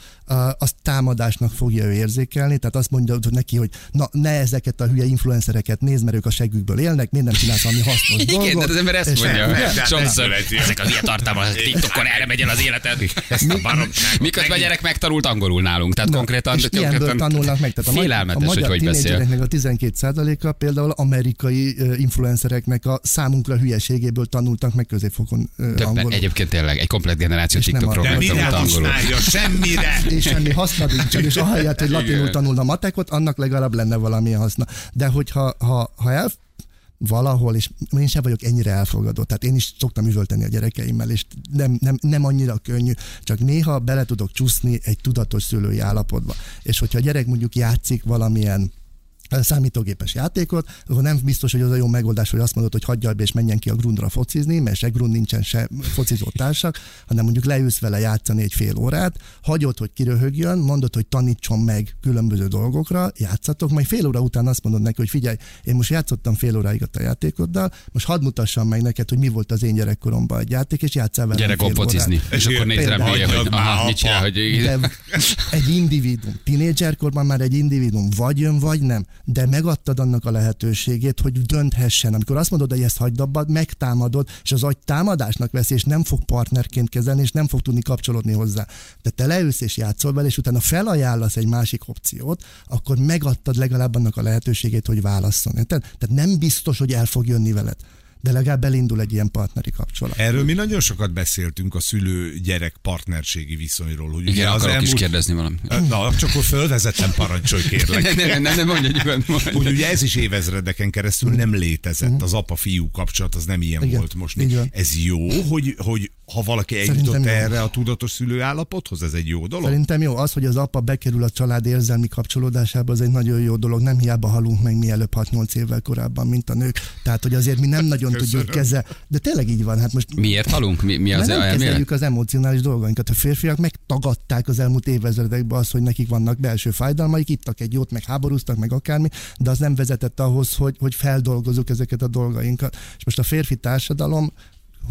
azt támadásnak fogja ő érzékelni, tehát azt mondja hogy neki, hogy na, ne ezeket a hülye influencereket nézd, mert ők a segükből élnek, miért nem csinálsz valami hasznos Igen, dolgot. de az ember ezt mondja. Sokszor ezek az ilyen tartalmak, TikTokon erre megy el az életed. ezt a baromságot. Miközben a gyerek megtanult angolul nálunk, tehát Na, konkrétan, és ilyenből konkrétan tanulnak meg. Tehát a, félelmetes, a hogy magyar hogy beszél. tínédzsereknek a 12%-a például amerikai influencereknek a számunkra hülyeségéből tanultak meg középfokon Többen, angolul. egyébként tényleg egy komplet generáció TikTokról megtanult angolul. Semmire! és semmi haszna nincsen, (laughs) és ahelyett, hogy latinul tanulna matekot, annak legalább lenne valami haszna. De hogyha ha, ha el, valahol, és én sem vagyok ennyire elfogadott, tehát én is szoktam üvölteni a gyerekeimmel, és nem, nem, nem annyira könnyű, csak néha bele tudok csúszni egy tudatos szülői állapotba. És hogyha a gyerek mondjuk játszik valamilyen számítógépes játékot, akkor nem biztos, hogy az a jó megoldás, hogy azt mondod, hogy hagyjál be és menjen ki a grundra focizni, mert se grund nincsen, se focizó társak, hanem mondjuk leülsz vele játszani egy fél órát, hagyod, hogy kiröhögjön, mondod, hogy tanítson meg különböző dolgokra, játszatok, majd fél óra után azt mondod neki, hogy figyelj, én most játszottam fél óráig a te játékoddal, most hadd mutassam meg neked, hogy mi volt az én gyerekkoromban egy játék, és játszál vele. Gyerek focizni. És akkor nézd rám hülye, hogy aha, mit csinál, hogy... De egy individuum, tinédzserkorban már egy individuum, vagy jön, vagy nem de megadtad annak a lehetőségét, hogy dönthessen. Amikor azt mondod, hogy ezt hagyd abba, megtámadod, és az agy támadásnak veszi, és nem fog partnerként kezelni, és nem fog tudni kapcsolódni hozzá. De te leülsz és játszol vele, és utána felajánlasz egy másik opciót, akkor megadtad legalább annak a lehetőségét, hogy válasszon. Tehát nem biztos, hogy el fog jönni veled de legalább elindul egy ilyen partneri kapcsolat. Erről mi nagyon sokat beszéltünk a szülő-gyerek partnerségi viszonyról. Hogy Igen, az akarok elmúlt... is kérdezni valami. Na, csak akkor fölvezettem, parancsolj kérlek. nem, nem, nem, nem mondja nyugodtan. Úgy, ugye ez is évezredeken keresztül nem létezett. Mhm. Az apa-fiú kapcsolat az nem ilyen Igen, volt most. Ez jó, hogy, hogy ha valaki eljutott erre a tudatos szülőállapothoz, ez egy jó dolog? Szerintem jó. Az, hogy az apa bekerül a család érzelmi kapcsolódásába, az egy nagyon jó dolog. Nem hiába halunk meg mielőbb 6-8 évvel korábban, mint a nők. Tehát, hogy azért mi nem nagyon Köszönöm. tudjuk kezel. De tényleg így van. Hát most Miért halunk? Mi, mi az nem kezeljük az emocionális dolgainkat. A férfiak megtagadták az elmúlt évezredekben azt, hogy nekik vannak belső fájdalmaik, ittak egy jót, meg háborúztak, meg akármi, de az nem vezetett ahhoz, hogy, hogy feldolgozunk ezeket a dolgainkat. És most a férfi társadalom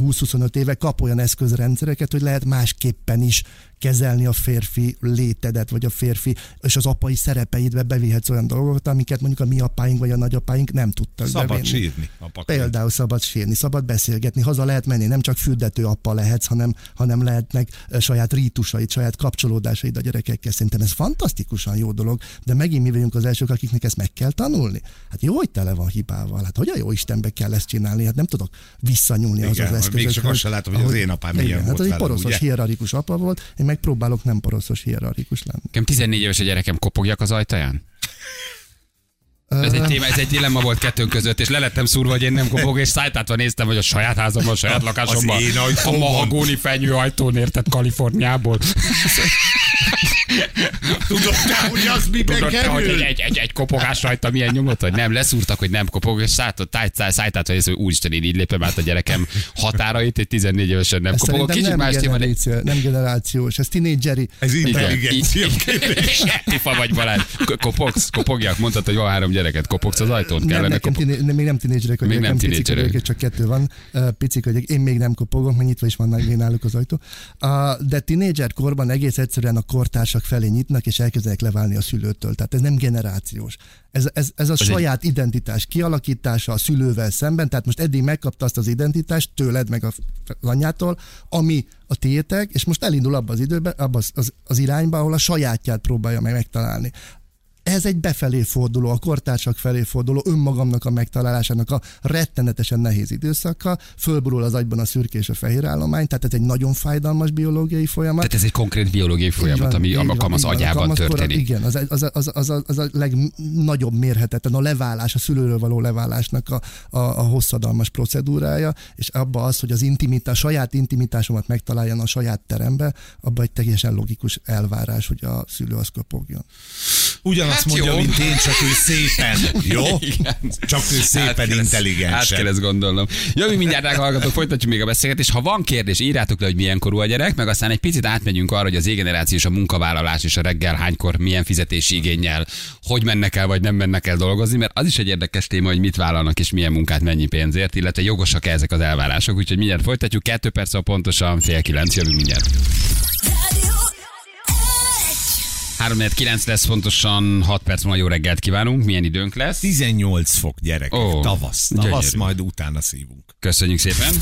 20-25 éve kap olyan eszközrendszereket, hogy lehet másképpen is kezelni a férfi létedet, vagy a férfi és az apai szerepeidbe bevihetsz olyan dolgokat, amiket mondjuk a mi apáink vagy a nagyapáink nem tudtak Szabad bevenni. sírni. Például szabad sírni, szabad beszélgetni, haza lehet menni, nem csak fürdető apa lehetsz, hanem, hanem lehetnek saját rítusaid, saját kapcsolódásaid a gyerekekkel. Szerintem ez fantasztikusan jó dolog, de megint mi vagyunk az elsők, akiknek ezt meg kell tanulni. Hát jó, hogy tele van hibával. Hát hogy a jó Istenbe kell ezt csinálni? Hát nem tudok visszanyúlni az az eszközökre. Még csak azt sem látom, hogy az én apám igen, ilyen hát volt egy poroszos hierarchikus apa volt, én megpróbálok nem poroszos hierarchikus lenni. Nekem 14 éves a gyerekem, kopogjak az ajtaján? Ez egy, téma, ez egy dilemma volt kettőnk között, és lelettem szúrva, hogy én nem kopog, és szájtátva néztem, hogy a saját házamban, a saját lakásomban, a mahagóni fenyő ajtón érted Kaliforniából. (laughs) Tudod te, hogy az mibe Tudod kerül? hogy egy, egy, egy, kopogás rajta milyen nyomot, hogy nem, leszúrtak, hogy nem kopog, és szálltott, szájtát, hogy ez, hogy úristen, én így lépem át a gyerekem határait, egy 14 évesen nem kopog. Kicsit nem más generáció, nem generációs, ez tinédzseri. Ez intelligencia (laughs) Tifa vagy Balázs. Kopogsz, kopogjak, mondtad, hogy van három gyereket, kopogsz az ajtón, kellene tiné, nem, még nem tinédzserek még nem tinédzserek. csak kettő van. Picik vagyok, én még nem kopogok, mert nyitva is van még náluk az ajtó. De tinédzser korban egész egyszerűen a kortársak felé nyitnak, és elkezdenek leválni a szülőtől. Tehát ez nem generációs. Ez, ez, ez a ez saját egy... identitás kialakítása a szülővel szemben, tehát most eddig megkapta azt az identitást tőled, meg az anyától, ami a tiétek, és most elindul abba az időbe, abba az, az, az irányba, ahol a sajátját próbálja meg megtalálni ez egy befelé forduló, a kortársak felé forduló, önmagamnak a megtalálásának a rettenetesen nehéz időszaka, fölborul az agyban a szürke és a fehér állomány, tehát ez egy nagyon fájdalmas biológiai folyamat. Tehát ez egy konkrét biológiai folyamat, van, ami a az agyában történik. Igen, az, az, az, az, az, az a legnagyobb mérhetetlen, a leválás, a szülőről való leválásnak a, a, a hosszadalmas procedúrája, és abba az, hogy az intimitás, saját intimitásomat megtaláljon a saját terembe, abba egy teljesen logikus elvárás, hogy a szülő az köpogjon. Ugyan azt hát mondja, mint én, csak ő szépen. Jó? (laughs) Igen. Csak ő szépen át intelligens. Át kell ezt gondolnom. Jó, mi mindjárt hallgatók, folytatjuk még a beszélgetést. Ha van kérdés, írjátok le, hogy milyen korú a gyerek, meg aztán egy picit átmegyünk arra, hogy az égeneráció és a munkavállalás és a reggel hánykor milyen fizetési igényel, hogy mennek el, vagy nem mennek el dolgozni, mert az is egy érdekes téma, hogy mit vállalnak és milyen munkát mennyi pénzért, illetve jogosak ezek az elvárások. Úgyhogy mindjárt folytatjuk. Kettő perc a pontosan fél kilenc jövünk mindjárt. 3-9 lesz pontosan, 6 perc múlva jó reggelt kívánunk. Milyen időnk lesz? 18 fok gyerek. Oh, tavasz. Tavasz, gyönyörű. majd utána szívunk. Köszönjük szépen.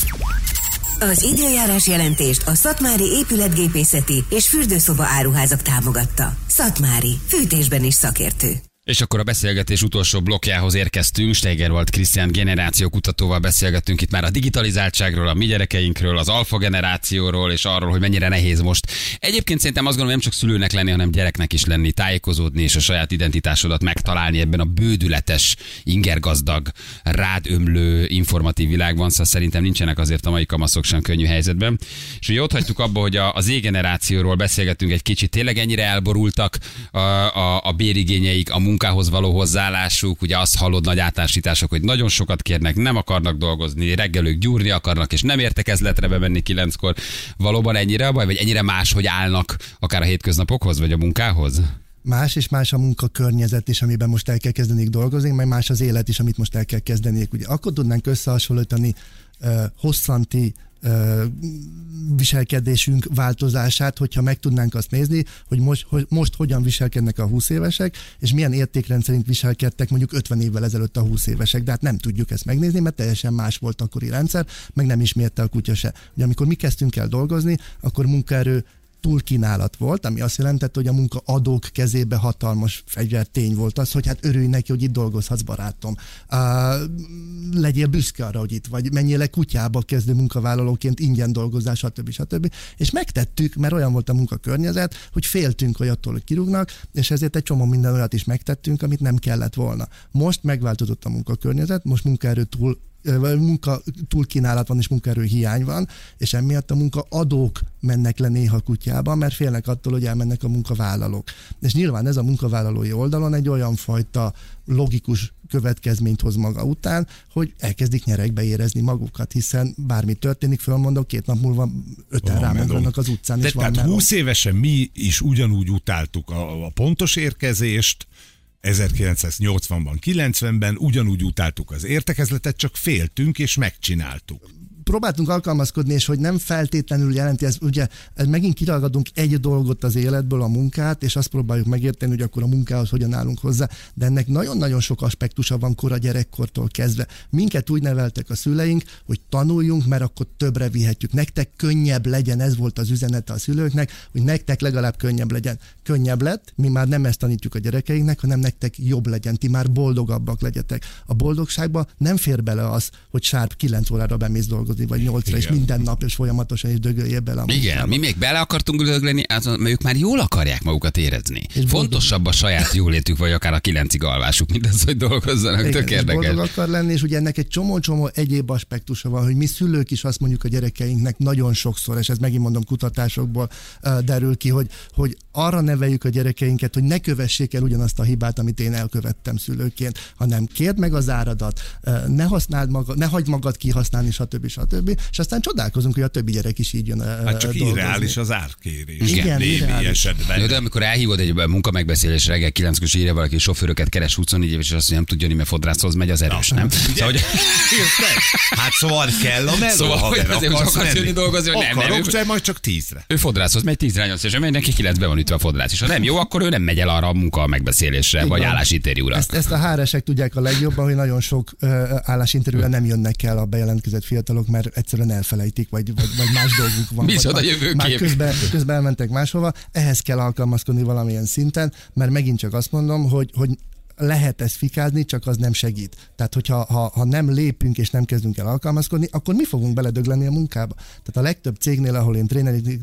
Az időjárás jelentést a Szatmári épületgépészeti és fürdőszoba áruházak támogatta. Szatmári, fűtésben is szakértő. És akkor a beszélgetés utolsó blokkjához érkeztünk. Steiger volt Krisztián generációkutatóval beszélgettünk itt már a digitalizáltságról, a mi gyerekeinkről, az alfa generációról, és arról, hogy mennyire nehéz most. Egyébként szerintem azt gondolom, nem csak szülőnek lenni, hanem gyereknek is lenni, tájékozódni és a saját identitásodat megtalálni ebben a bődületes, ingergazdag, rád ömlő informatív világban. Szóval szerintem nincsenek azért a mai kamaszok sem könnyű helyzetben. És ugye ott hagytuk abba, hogy a, az Z-generációról beszélgettünk egy kicsit, tényleg ennyire elborultak a, a, a bérigényeik, a munkához való hozzáállásuk, ugye azt hallod nagy általánosítások, hogy nagyon sokat kérnek, nem akarnak dolgozni, reggelők gyúrni akarnak, és nem értekezletre bemenni kilenckor. Valóban ennyire a baj, vagy ennyire más, hogy állnak akár a hétköznapokhoz, vagy a munkához? Más és más a munkakörnyezet is, amiben most el kell kezdeni dolgozni, meg más az élet is, amit most el kell kezdeni. Ugye akkor tudnánk összehasonlítani uh, hosszanti viselkedésünk változását, hogyha meg tudnánk azt nézni, hogy most, hogy most hogyan viselkednek a 20 évesek, és milyen értékrend szerint viselkedtek mondjuk 50 évvel ezelőtt a 20 évesek. De hát nem tudjuk ezt megnézni, mert teljesen más volt akkori rendszer, meg nem ismerte a kutya se. Ugye amikor mi kezdtünk el dolgozni, akkor munkaerő túlkínálat volt, ami azt jelentette, hogy a munkaadók kezébe hatalmas fegyvertény volt az, hogy hát örülj neki, hogy itt dolgozhatsz, barátom. Uh, legyél büszke arra, hogy itt vagy, menjél le kutyába kezdő munkavállalóként, ingyen dolgozás, stb. stb. És megtettük, mert olyan volt a munkakörnyezet, hogy féltünk, hogy attól, hogy kirúgnak, és ezért egy csomó minden olyat is megtettünk, amit nem kellett volna. Most megváltozott a munkakörnyezet, most munkaerő túl munka túlkínálat van és munkaerő hiány van, és emiatt a munkaadók mennek le néha kutyába, mert félnek attól, hogy elmennek a munkavállalók. És nyilván ez a munkavállalói oldalon egy olyan fajta logikus következményt hoz maga után, hogy elkezdik nyerekbe érezni magukat, hiszen bármi történik, fölmondok, két nap múlva öten rámennek az utcán. De és tehát van 20 évesen mi is ugyanúgy utáltuk a, a pontos érkezést, 1980-ban, 90-ben ugyanúgy utáltuk az értekezletet, csak féltünk és megcsináltuk próbáltunk alkalmazkodni, és hogy nem feltétlenül jelenti, ez ugye megint kiragadunk egy dolgot az életből, a munkát, és azt próbáljuk megérteni, hogy akkor a munkához hogyan állunk hozzá, de ennek nagyon-nagyon sok aspektusa van kora gyerekkortól kezdve. Minket úgy neveltek a szüleink, hogy tanuljunk, mert akkor többre vihetjük. Nektek könnyebb legyen, ez volt az üzenete a szülőknek, hogy nektek legalább könnyebb legyen. Könnyebb lett, mi már nem ezt tanítjuk a gyerekeinknek, hanem nektek jobb legyen, ti már boldogabbak legyetek. A boldogságba nem fér bele az, hogy sárp 9 órára bemész dolgozni dolgozni, vagy nyolcra, és minden nap, és folyamatosan is dögöljél bele. A Igen, mi még bele akartunk dögleni, mert ők már jól akarják magukat érezni. És Fontosabb a saját jólétük, vagy akár a kilencig alvásuk, mint az, hogy dolgozzanak. Igen, Tök érdekes. Boldog akar lenni, és ugye ennek egy csomó-csomó egyéb aspektusa van, hogy mi szülők is azt mondjuk a gyerekeinknek nagyon sokszor, és ez megint mondom kutatásokból derül ki, hogy, hogy arra neveljük a gyerekeinket, hogy ne kövessék el ugyanazt a hibát, amit én elkövettem szülőként, hanem kérd meg az áradat, ne használd magad, ne hagyd magad kihasználni, stb. stb stb. És aztán csodálkozunk, hogy a többi gyerek is így jön Hát csak dolgozni. irreális az árkérés. Igen, némi irreális. esetben. De amikor elhívod egy munka megbeszélés reggel 9 kor írja valaki sofőröket keres 24 éves, és azt mondja, nem tudja, hogy mert fodrászhoz megy, az erős, nem? Szóval, hogy... hát szóval kell a meló, szóval, hogy azért, hogy akarsz jönni dolgozni, hogy nem, nem. Akarok, majd csak tízre. Ő fodrászhoz megy tízre, nyolc, és neki kilencbe van ütve a fodrász. És ha nem jó, akkor ő nem megy el arra a munka megbeszélésre, vagy állásinterjúra. Ezt, ezt a háresek tudják a legjobban, hogy nagyon sok állásinterjúra nem jönnek el a bejelentkezett fiatalok, mert egyszerűen elfelejtik vagy, vagy, vagy más dolguk van. (laughs) Micsoda jövőkép. Már közben, közben elmentek máshova. Ehhez kell alkalmazkodni valamilyen szinten, mert megint csak azt mondom, hogy, hogy lehet ezt fikázni, csak az nem segít. Tehát, hogyha ha, ha nem lépünk és nem kezdünk el alkalmazkodni, akkor mi fogunk beledögleni a munkába. Tehát a legtöbb cégnél, ahol én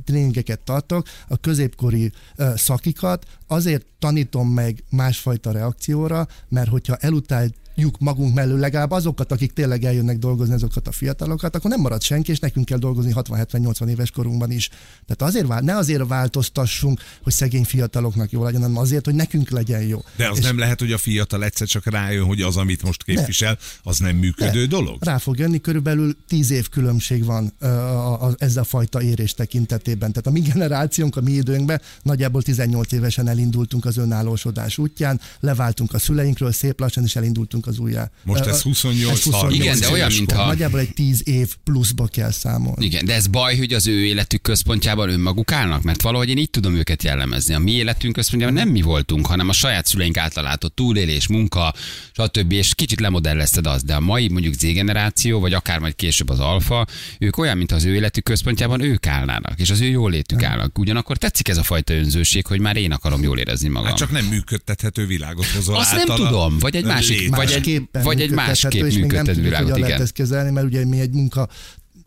tréningeket tartok, a középkori uh, szakikat azért tanítom meg másfajta reakcióra, mert hogyha elutált juk magunk mellől legalább azokat, akik tényleg eljönnek dolgozni, azokat a fiatalokat, akkor nem marad senki, és nekünk kell dolgozni 60-70-80 éves korunkban is. Tehát azért, ne azért változtassunk, hogy szegény fiataloknak jó legyen, hanem azért, hogy nekünk legyen jó. De az és nem lehet, hogy a fiatal egyszer csak rájön, hogy az, amit most képvisel, ne. az nem működő ne. dolog? Rá fog jönni, körülbelül 10 év különbség van a, a, ez a fajta érés tekintetében. Tehát a mi generációnk, a mi időnkben nagyjából 18 évesen elindultunk az önállósodás útján, leváltunk a szüleinkről, szép lassan is elindultunk vagyunk az újjá. Most ez 28 Igen, de olyan, mintha-. Nagyjából egy 10 év pluszba kell számolni. Igen, de ez baj, hogy az ő életük központjában önmaguk állnak, mert valahogy én így tudom őket jellemezni. A mi életünk központjában nem mi voltunk, hanem a saját szüleink által látott túlélés, munka, stb. És kicsit lemodellezted azt, de a mai mondjuk Z generáció, vagy akár majd később az alfa, ők olyan, mint az ő életük központjában ők állnának, és az ő jólétük állnak. Ugyanakkor tetszik ez a fajta önzőség, hogy már én akarom jól érezni magam. Hát csak nem működtethető világot hozol Azt nem általa. tudom, vagy egy másik- Lét- vagy másképpen vagy egy másképp és még nem tudjuk, világot, hogyan lehet ezt kezelni, mert ugye mi egy munka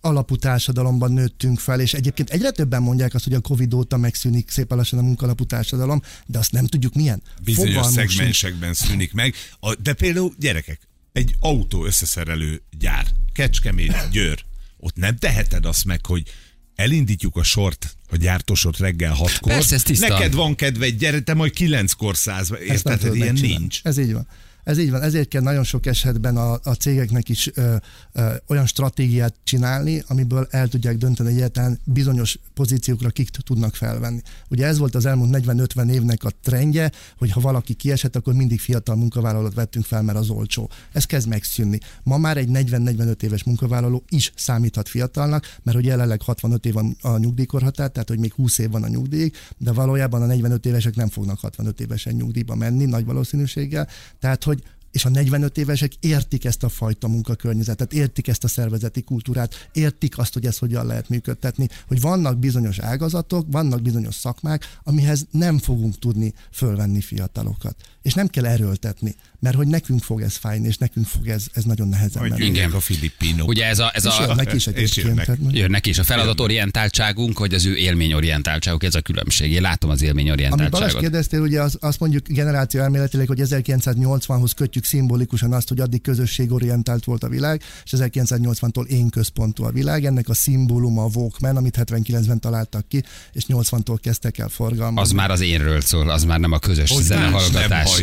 alapú társadalomban nőttünk fel, és egyébként egyre többen mondják azt, hogy a Covid óta megszűnik szépen lassan a munkalapú társadalom, de azt nem tudjuk milyen. bizonyos Fogalmunk sincs. szegmensekben szűnik meg. A, de például gyerekek, egy autó összeszerelő gyár, Kecskemét, Győr, ott nem teheted azt meg, hogy elindítjuk a sort, a gyártósort reggel hatkor. Persze, ez tiszta. Neked van kedved, gyere, te majd kilenckor száz. Érted, ilyen nincs. Ez így van. Ez így van. Ezért kell nagyon sok esetben a, a cégeknek is ö, ö, olyan stratégiát csinálni, amiből el tudják dönteni egyáltalán bizonyos pozíciókra kik tudnak felvenni. Ugye ez volt az elmúlt 40-50 évnek a trendje, hogy ha valaki kiesett, akkor mindig fiatal munkavállalót vettünk fel, mert az olcsó. Ez kezd megszűnni. Ma már egy 40-45 éves munkavállaló is számíthat fiatalnak, mert hogy jelenleg 65 év a nyugdíjkorhatár, tehát hogy még 20 év van a nyugdíj, de valójában a 45 évesek nem fognak 65 évesen nyugdíjba menni nagy valószínűséggel. Tehát, hogy és a 45 évesek értik ezt a fajta munkakörnyezetet, értik ezt a szervezeti kultúrát, értik azt, hogy ezt hogyan lehet működtetni, hogy vannak bizonyos ágazatok, vannak bizonyos szakmák, amihez nem fogunk tudni fölvenni fiatalokat. És nem kell erőltetni, mert hogy nekünk fog ez fájni, és nekünk fog ez, ez nagyon nehezen menni. jönnek a filippinok. Ugye ez a, ez És a, jönnek is és egyébként. jönnek. tehát jönnek is a feladatorientáltságunk, vagy az ő élményorientáltságuk, ez a különbség. Én látom az Amit Balázs élményorientáltságot. kérdeztél, ugye az, azt mondjuk generáció elméletileg, hogy 1980-hoz kötjük szimbolikusan azt, hogy addig közösségorientált volt a világ, és 1980-tól én központú a világ. Ennek a szimbóluma a Walkman, amit 79-ben találtak ki, és 80-tól kezdtek el forgalmazni. Az már az énről szól, az már nem a közös Hogy zenehallgatás.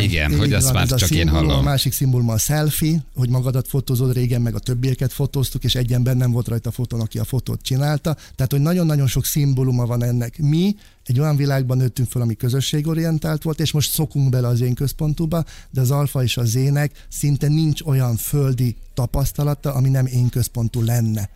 Igen, hogy azt van, már ez a csak én szimbólum, hallom. A másik szimbólum a selfie, hogy magadat fotózod régen, meg a többieket fotóztuk, és egy ember nem volt rajta a fotón, aki a fotót csinálta. Tehát, hogy nagyon-nagyon sok szimbóluma van ennek. Mi egy olyan világban nőttünk fel, ami közösségorientált volt, és most szokunk bele az én központúba, de az alfa és az ének szinte nincs olyan földi tapasztalata, ami nem én központú lenne.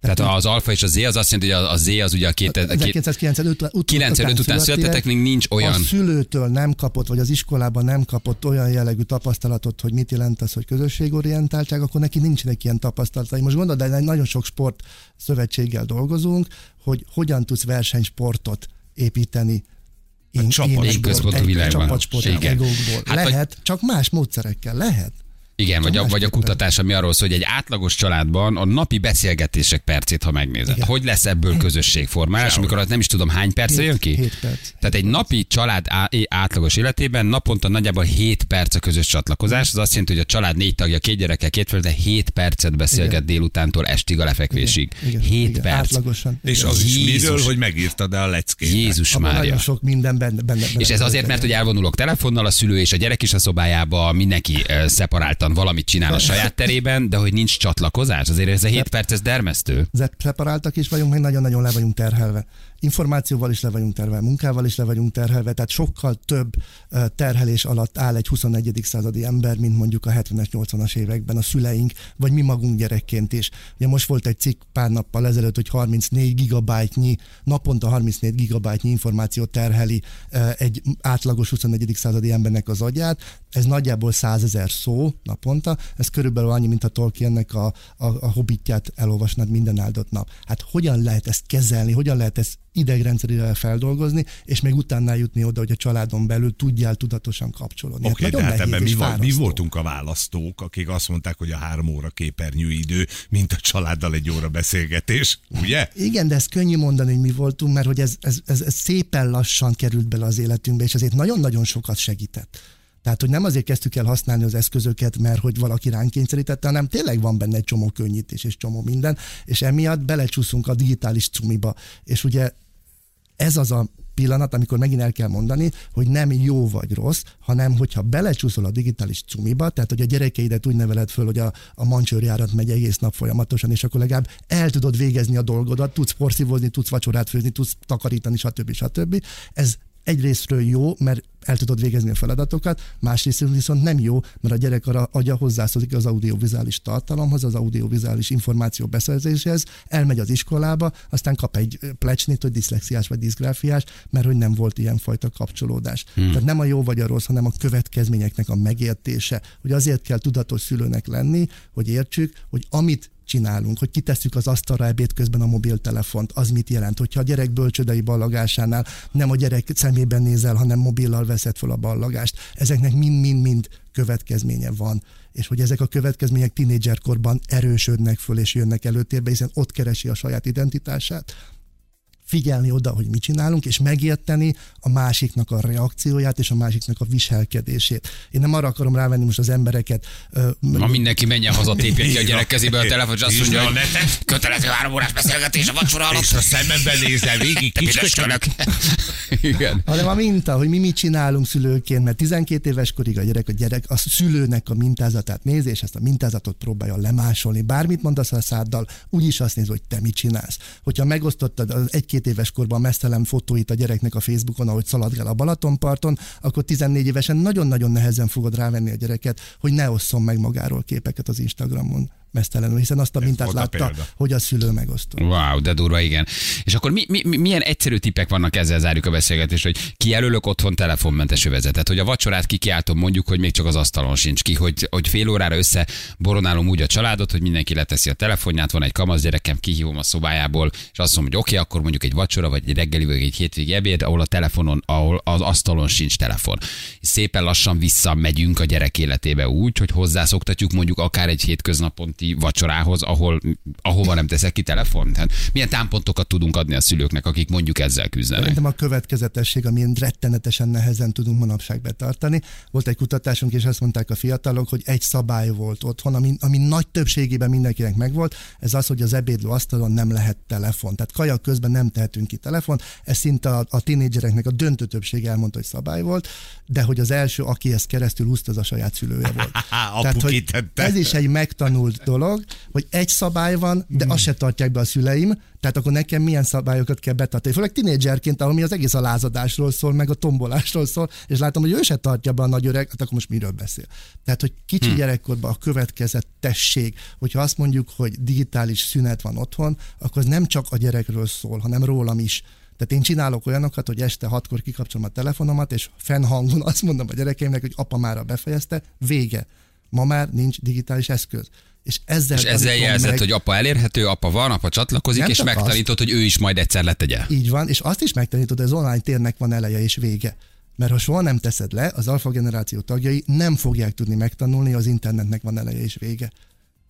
Tehát az alfa és a Z az azt jelenti, hogy a- a Z az ugye a két, a két 1995 ut- 95 után születtetek, még nincs a olyan. szülőtől nem kapott, vagy az iskolában nem kapott olyan jellegű tapasztalatot, hogy mit jelent az, hogy közösségorientáltság, akkor neki nincsenek ilyen tapasztalatai. Most gondolod, de nagyon sok sport szövetséggel dolgozunk, hogy hogyan tudsz versenysportot építeni én, csapat- énekből, én központú egy világban. Csapatsport Igen. egókból. Hát vagy- lehet, csak más módszerekkel lehet. Igen, vagy a, vagy a kutatás, ami arról szól, hogy egy átlagos családban a napi beszélgetések percét, ha megnézed, Igen. hogy lesz ebből közösségformálás, amikor azt nem is tudom hány percre jön ki? Hét perc. Tehát egy napi család átlagos életében naponta nagyjából 7 perc a közös csatlakozás. Az azt jelenti, hogy a család négy tagja, két gyereke, két földe 7 percet beszélget Igen. délutántól estig a lefekvésig. Igen, 7 igen, perc. Átlagosan. És az is Jézus. miről, hogy megírtad el a leckét. Jézus Abban Mária. nagyon sok minden benne. benne, benne És ez azért, mert hogy elvonulok telefonnal, a szülő és a gyerek is a szobájába, mindenki eh, szeparáltan valamit csinál a saját terében, de hogy nincs csatlakozás, azért ez a 7 perc, ez dermesztő. Ze- szeparáltak is vagyunk, meg nagyon-nagyon le vagyunk terhelve. Információval is le vagyunk terhelve, munkával is le vagyunk terhelve, tehát sokkal több terhelés alatt áll egy 21. századi ember, mint mondjuk a 70-es, 80-as években a szüleink, vagy mi magunk gyerekként is. Ugye most volt egy cikk pár nappal ezelőtt, hogy 34 gigabájtnyi, naponta 34 gigabájtnyi információ terheli egy átlagos 21. századi embernek az agyát. Ez nagyjából 100 ezer szó naponta, ez körülbelül annyi, mint a Tolkiennek a, a, a hobbitját elolvasnád minden áldott nap. Hát hogyan lehet ezt kezelni, hogyan lehet ezt idegrendszerileg feldolgozni, és még utána jutni oda, hogy a családon belül tudjál tudatosan kapcsolódni. Oké, okay, de nagyon hát ebben mi, van, mi voltunk a választók, akik azt mondták, hogy a három óra képernyő idő, mint a családdal egy óra beszélgetés, ugye? Igen, de ez könnyű mondani, hogy mi voltunk, mert hogy ez, ez, ez, ez szépen lassan került bele az életünkbe, és ezért nagyon-nagyon sokat segített. Tehát, hogy nem azért kezdtük el használni az eszközöket, mert hogy valaki ránk kényszerítette, hanem tényleg van benne egy csomó könnyítés és csomó minden, és emiatt belecsúszunk a digitális cumiba. És ugye ez az a pillanat, amikor megint el kell mondani, hogy nem jó vagy rossz, hanem hogyha belecsúszol a digitális cumiba, tehát hogy a gyerekeidet úgy neveled föl, hogy a, a mancsőrjárat megy egész nap folyamatosan, és akkor legalább el tudod végezni a dolgodat, tudsz porszívozni, tudsz vacsorát főzni, tudsz takarítani, stb. stb. Ez egyrésztről jó, mert el tudod végezni a feladatokat, másrészt viszont nem jó, mert a gyerek arra agya hozzászódik az audiovizuális tartalomhoz, az audiovizuális információ beszerzéshez, elmegy az iskolába, aztán kap egy plecsnit, hogy diszlexiás vagy diszgráfiás, mert hogy nem volt ilyenfajta kapcsolódás. Hmm. Tehát nem a jó vagy a rossz, hanem a következményeknek a megértése, hogy azért kell tudatos szülőnek lenni, hogy értsük, hogy amit csinálunk, hogy kitesszük az asztalra ebéd közben a mobiltelefont, az mit jelent, hogyha a gyerek bölcsödei ballagásánál nem a gyerek szemében nézel, hanem mobillal veszed fel a ballagást. Ezeknek mind-mind-mind következménye van, és hogy ezek a következmények tinédzserkorban erősödnek föl és jönnek előtérbe, hiszen ott keresi a saját identitását, figyelni oda, hogy mit csinálunk, és megérteni a másiknak a reakcióját és a másiknak a viselkedését. Én nem arra akarom rávenni most az embereket. Ma mindenki menjen haza, tépje ki a (laughs) gyerek kezébe a telefon, és azt mondja, hogy kötelező három órás beszélgetés a vacsora alatt. És a szememben nézel végig, kisköcsönök. (laughs) Igen. Hanem a minta, hogy mi mit csinálunk szülőként, mert 12 éves korig a gyerek, a gyerek a szülőnek a mintázatát nézi, és ezt a mintázatot próbálja lemásolni. Bármit mondasz a száddal, úgyis azt néz, hogy te mit csinálsz. Hogyha megosztottad az egy két éves korban mesztelen fotóit a gyereknek a Facebookon, ahogy szaladgál a Balatonparton, akkor 14 évesen nagyon-nagyon nehezen fogod rávenni a gyereket, hogy ne osszon meg magáról képeket az Instagramon mesztelenül, hiszen azt a mintát látta, a hogy a szülő megosztó. Wow, de durva, igen. És akkor mi, mi, milyen egyszerű tippek vannak ezzel zárjuk a beszélgetést, hogy kijelölök otthon telefonmentes övezetet, hogy a vacsorát kikiáltom mondjuk, hogy még csak az asztalon sincs ki, hogy, hogy fél órára össze boronálom úgy a családot, hogy mindenki leteszi a telefonját, van egy kamasz gyerekem, kihívom a szobájából, és azt mondom, hogy oké, okay, akkor mondjuk egy vacsora, vagy egy reggeli, vagy egy hétvégi ebéd, ahol a telefonon, ahol az asztalon sincs telefon. Szépen lassan visszamegyünk a gyerek életébe úgy, hogy hozzászoktatjuk mondjuk akár egy hétköznapon napi vacsorához, ahol, ahova nem teszek ki telefont? Hát milyen támpontokat tudunk adni a szülőknek, akik mondjuk ezzel küzdenek? Szerintem a következetesség, amin rettenetesen nehezen tudunk manapság betartani. Volt egy kutatásunk, és azt mondták a fiatalok, hogy egy szabály volt otthon, ami, ami nagy többségében mindenkinek megvolt, ez az, hogy az ebédlő asztalon nem lehet telefon. Tehát kaja közben nem tehetünk ki telefon. Ez szinte a, a tinédzsereknek a döntő többség elmondta, hogy szabály volt, de hogy az első, aki ezt keresztül húzta, az a saját szülője volt. (laughs) Tehát, hogy ez is egy megtanult dolog, hogy egy szabály van, de azt se tartják be a szüleim, tehát akkor nekem milyen szabályokat kell betartani. Főleg tinédzserként, ahol mi az egész a lázadásról szól, meg a tombolásról szól, és látom, hogy ő se tartja be a nagy öreg, hát akkor most miről beszél. Tehát, hogy kicsi hmm. gyerekkorban a következetesség, hogyha azt mondjuk, hogy digitális szünet van otthon, akkor az nem csak a gyerekről szól, hanem rólam is. Tehát én csinálok olyanokat, hogy este hatkor kikapcsolom a telefonomat, és fennhangon azt mondom a gyerekeimnek, hogy apa már befejezte, vége. Ma már nincs digitális eszköz és ezzel, és ezzel jelzett, meg... hogy apa elérhető, apa van, apa csatlakozik, Nem és megtanítod, azt. hogy ő is majd egyszer letegye. Így van, és azt is megtanítod, hogy az online térnek van eleje és vége. Mert ha soha nem teszed le, az alfa generáció tagjai nem fogják tudni megtanulni, az internetnek van eleje és vége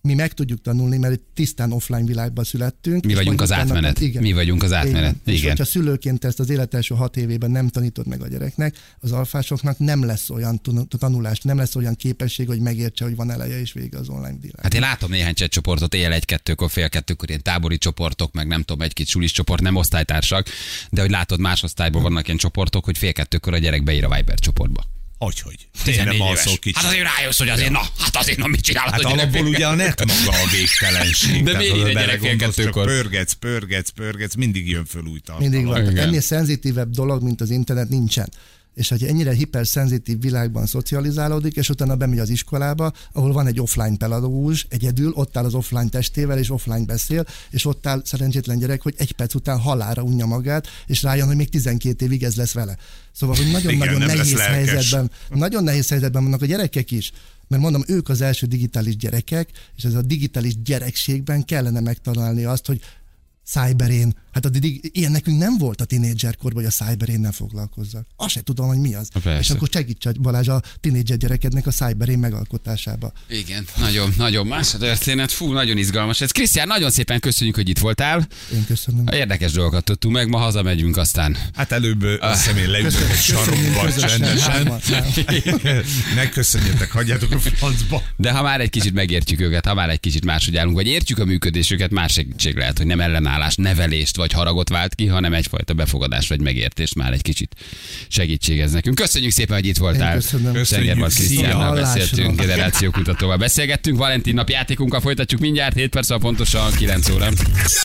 mi meg tudjuk tanulni, mert tisztán offline világban születtünk. Mi vagyunk az átmenet. Igen. Mi vagyunk az átmenet. Igen. És hogyha szülőként ezt az élet első hat évében nem tanítod meg a gyereknek, az alfásoknak nem lesz olyan tanulás, nem lesz olyan képesség, hogy megértse, hogy van eleje és vége az online világ. Hát én látom néhány chat csoportot, éjjel egy-kettőkor, fél kettőkor ilyen tábori csoportok, meg nem tudom, egy-két sulis csoport, nem osztálytársak, de hogy látod, más osztályból vannak ilyen csoportok, hogy fél kettőkor a gyerek beír a Viber csoportba. Hogy, hogy? 14 éves. Kicsit. Hát azért rájössz, hogy azért, na, hát azért, na, mit csinálod? Hát alapból ugye a net maga a végtelenség. De miért egy gyerek fél kettőkor? Pörgetsz, pörgetsz, pörgetsz, mindig jön föl új tartalom. Mindig van. Ennél szenzitívebb dolog, mint az internet nincsen és hogy ennyire hiperszenzitív világban szocializálódik, és utána bemegy az iskolába, ahol van egy offline pedagógus, egyedül, ott áll az offline testével, és offline beszél, és ott áll szerencsétlen gyerek, hogy egy perc után halára unja magát, és rájön, hogy még 12 évig ez lesz vele. Szóval, hogy nagyon-nagyon nehéz helyzetben, nagyon nehéz helyzetben vannak a gyerekek is, mert mondom, ők az első digitális gyerekek, és ez a digitális gyerekségben kellene megtalálni azt, hogy cyberén. Hát addig ilyen nekünk nem volt a tinédzserkorban, hogy a cyberénnel foglalkozzak. Azt se tudom, hogy mi az. Persze. És akkor segíts Balázs a tinédzser gyerekednek a cyberén megalkotásába. Igen, nagyon, nagyon más a történet. Fú, nagyon izgalmas ez. Krisztián, nagyon szépen köszönjük, hogy itt voltál. Én köszönöm. Érdekes dolgokat tudtunk meg, ma hazamegyünk aztán. Hát előbb a személy leülök egy sarokba csendesen. ne köszönjetek, hagyjátok a francba. De ha már egy kicsit megértjük őket, ha már egy kicsit máshogy állunk, vagy értjük a működésüket, más segítség lehet, hogy nem ellenáll ellenállás, nevelést vagy haragot vált ki, hanem egyfajta befogadás vagy megértést már egy kicsit segítségez nekünk. Köszönjük szépen, hogy itt voltál. Köszönöm. Köszönjük. Krisztiánnal beszéltünk, generációkutatóval beszélgettünk. Valentin nap játékunkkal folytatjuk mindjárt, 7 perc, pontosan 9 óra.